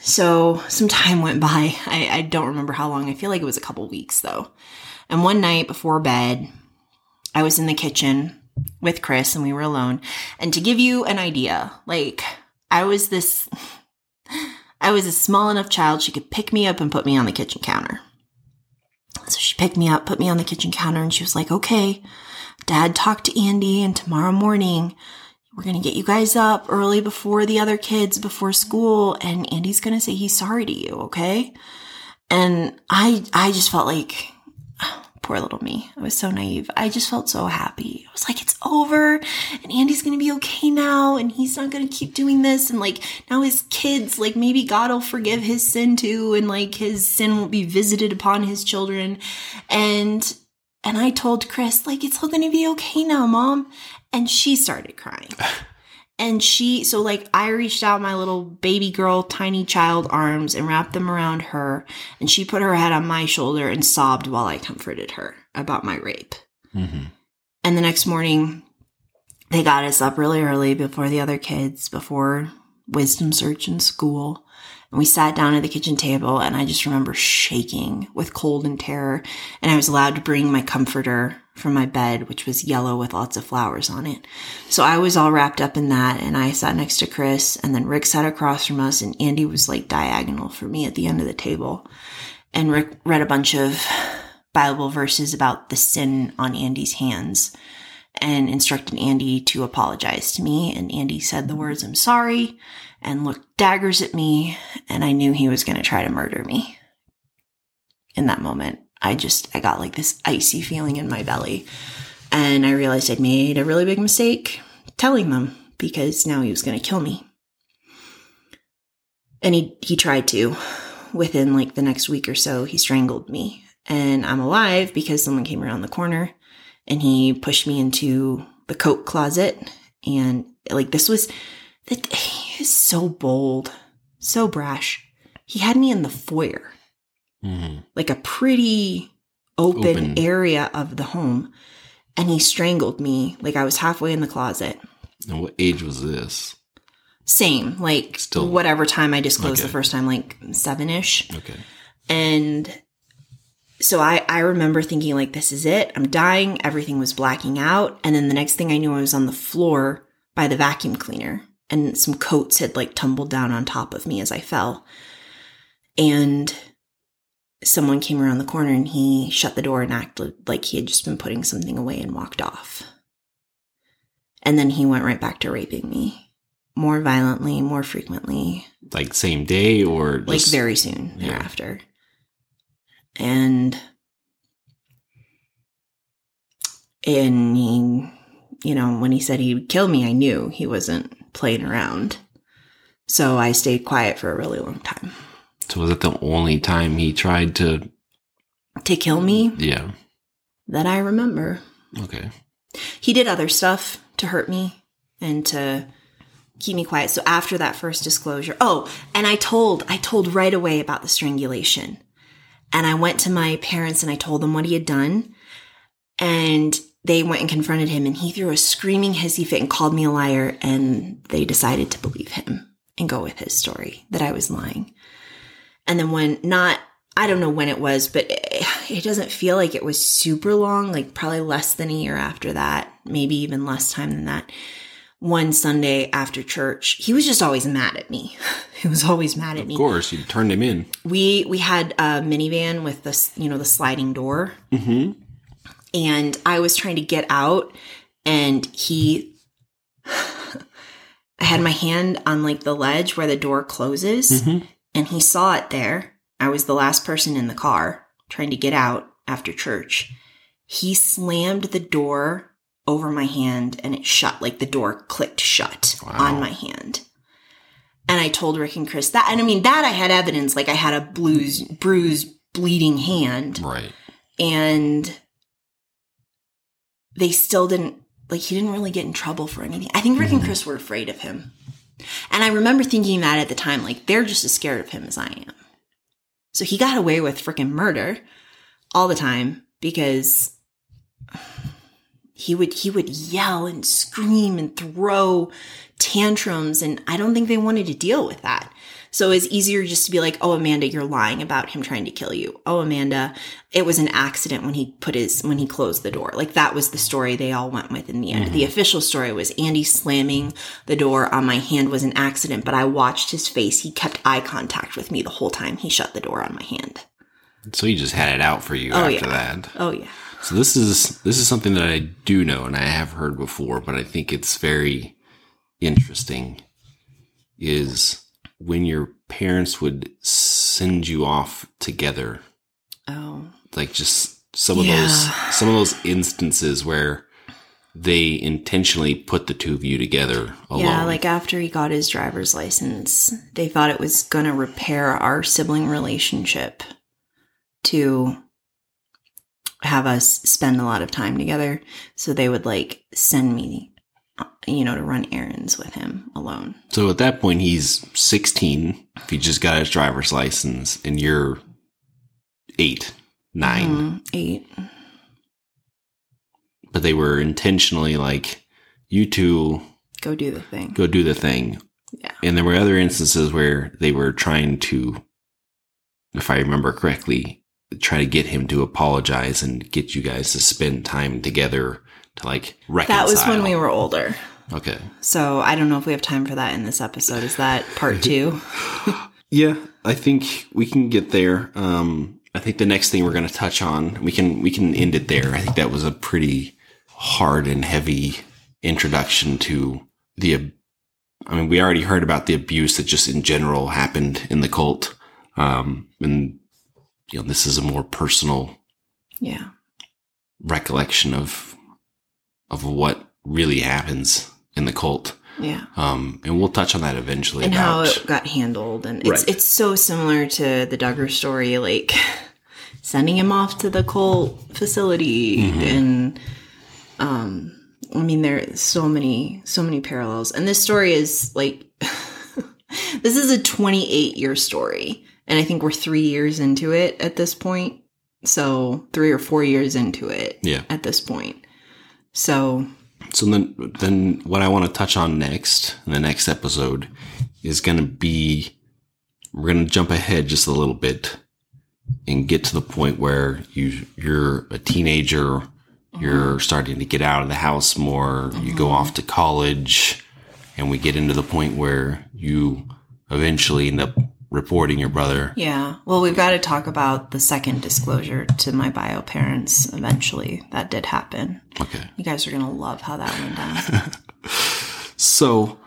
so some time went by. I, I don't remember how long. I feel like it was a couple weeks though. And one night before bed, I was in the kitchen with Chris and we were alone. And to give you an idea, like I was this, I was a small enough child she could pick me up and put me on the kitchen counter. So she picked me up, put me on the kitchen counter, and she was like, okay, dad talked to Andy, and tomorrow morning we're going to get you guys up early before the other kids before school, and Andy's going to say he's sorry to you, okay? And I, I just felt like, poor little me. I was so naive. I just felt so happy. I was like, it's over and Andy's going to be okay now and he's not going to keep doing this. And like now his kids, like maybe God will forgive his sin too. And like his sin won't be visited upon his children. And, and I told Chris, like, it's all going to be okay now, mom. And she started crying. <laughs> And she, so like, I reached out my little baby girl, tiny child arms and wrapped them around her. And she put her head on my shoulder and sobbed while I comforted her about my rape. hmm And the next morning, they got us up really early before the other kids, before wisdom search in school. And we sat down at the kitchen table, and I just remember shaking with cold and terror. And I was allowed to bring my comforter from my bed, which was yellow with lots of flowers on it. So I was all wrapped up in that, and I sat next to Chris, and then Rick sat across from us, and Andy was like diagonal for me at the end of the table. And Rick read a bunch of Bible verses about the sin on Andy's hands. and instructed Andy to apologize to me. And Andy said the words, I'm sorry, and looked daggers at me. And I knew he was going to try to murder me. In that moment, I just, I got like this icy feeling in my belly. And I realized I'd made a really big mistake telling them because now he was going to kill me. And he, he tried to. Within like the next week or so, he strangled me. And I'm alive because someone came around the corner and he pushed me into the coat closet. And like this was, that, he is so bold, so brash. He had me in the foyer, Mhm. like a pretty open, Open. area of the home. And he strangled me like I was halfway in the closet. And what age was this? Same, like Still- whatever time I disclosed Okay. the first time, like seven ish. Okay. And so I, I remember thinking like, this is it. I'm dying. Everything was blacking out. And then the next thing I knew, I was on the floor by the vacuum cleaner and some coats had like tumbled down on top of me as I fell. And someone came around the corner and he shut the door and acted like he had just been putting something away and walked off. And then he went right back to raping me more violently, more frequently Like same day or like very soon yeah. thereafter. And and he, you know, when he said he would kill me, I knew he wasn't playing around. So I stayed quiet for a really long time. So was it the only time he tried to? To kill me, Yeah. that I remember. Okay. He did other stuff to hurt me and to keep me quiet. So after that first disclosure, oh, and I told, I told right away about the strangulation. And I went to my parents and I told them what he had done. And they went and confronted him and he threw a screaming hissy fit and called me a liar. And they decided to believe him and go with his story that I was lying. And then when not, I don't know when it was, but it, <sighs> it doesn't feel like it was super long, like probably less than a year after that, maybe even less time than that. One Sunday after church, he was just always mad at me. <laughs> he was always mad at Of me. Of course, you turned him in. We we had a minivan with this, you know, the sliding door, Mm-hmm. and I was trying to get out, and he, <sighs> I had my hand on like the ledge where the door closes, Mhm. And he saw it there. I was the last person in the car trying to get out after church. He slammed the door over my hand and it shut, like the door clicked shut Wow. on my hand. And I told Rick and Chris that, and I mean, that I had evidence, like I had a blues, bruised, bleeding hand Right. and they still didn't like he didn't really get in trouble for anything. I think Rick and hmm. Chris were afraid of him. And I remember thinking that at the time, like they're just as scared of him as I am. So he got away with freaking murder all the time because he would he would yell and scream and throw tantrums and I don't think they wanted to deal with that. So it's easier just to be like, "Oh Amanda, you're lying about him trying to kill you." "Oh Amanda, it was an accident when he put his when he closed the door." Like that was the story they all went with in the end. The mm-hmm. official story was Andy slamming the door on my hand was an accident, but I watched his face. He kept eye contact with me the whole time he shut the door on my hand. So he just had it out for you Oh, after yeah. that. Oh yeah. So this is this is something that I do know and I have heard before, but I think it's very interesting. Is when your parents would send you off together, Oh. like just some of Yeah. those some of those instances where they intentionally put the two of you together alone. Yeah, like after he got his driver's license, they thought it was going to repair our sibling relationship to have us spend a lot of time together. So they would like send me, you know, to run errands with him alone. So at that point, he's 16. If he just got his driver's license, and you're eight, 9 Mm, eight. But they were intentionally like, you two Go do the thing. go do the thing. Yeah. And there were other instances where they were trying to, if I remember correctly, try to get him to apologize and get you guys to spend time together to like reconcile. That was when we were older. Okay. So I don't know if we have time for that in this episode. Is that part <laughs> two? Yeah, I think we can get there. Um, I think the next thing we're going to touch on, we can we can end it there. I think that was a pretty hard and heavy introduction to the. I mean, we already heard about the abuse that just in general happened in the cult, um, and you know, this is a more personal Yeah. recollection of of what really happens in the cult. Yeah. Um, and we'll touch on that eventually. and how it got handled and it's Right. it's so similar to the Duggar story like <laughs> sending him off to the cult facility Mm-hmm. and um I mean there are so many so many parallels and this story is like <laughs> this is a 28 year story and I think we're 3 years into it at this point. So 3 or 4 years into it yeah. at this point. So So then, then what I want to touch on next in the next episode is going to be we're going to jump ahead just a little bit and get to the point where you you're a teenager, you're mm-hmm. starting to get out of the house more, you go mm-hmm. off to college, and we get into the point where you eventually end up reporting your brother. Yeah. Well, we've got to talk about the second disclosure to my bio parents eventually. That did happen. Okay. You guys are going to love how that went down. <laughs> So,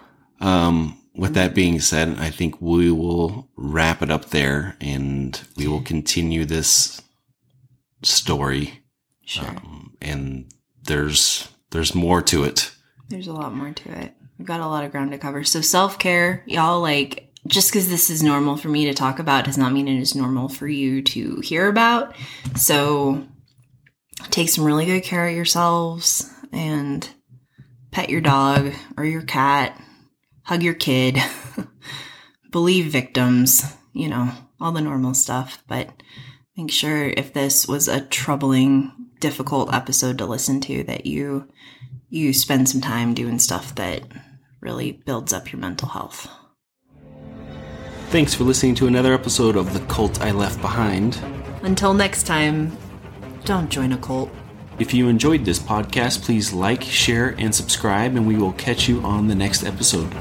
um, with that being said, I think we will wrap it up there and we will continue this story. Sure. Um, and there's, there's more to it. There's a lot more to it. We've got a lot of ground to cover. So, self care, y'all, like, just because this is normal for me to talk about does not mean it is normal for you to hear about. So, take some really good care of yourselves and pet your dog or your cat, hug your kid, <laughs> believe victims, you know, all the normal stuff. But make sure if this was a troubling, difficult episode to listen to, that you you spend some time doing stuff that really builds up your mental health. Thanks for listening to another episode of The Cult I Left Behind. Until next time, don't join a cult. If you enjoyed this podcast, please like, share, and subscribe, and we will catch you on the next episode.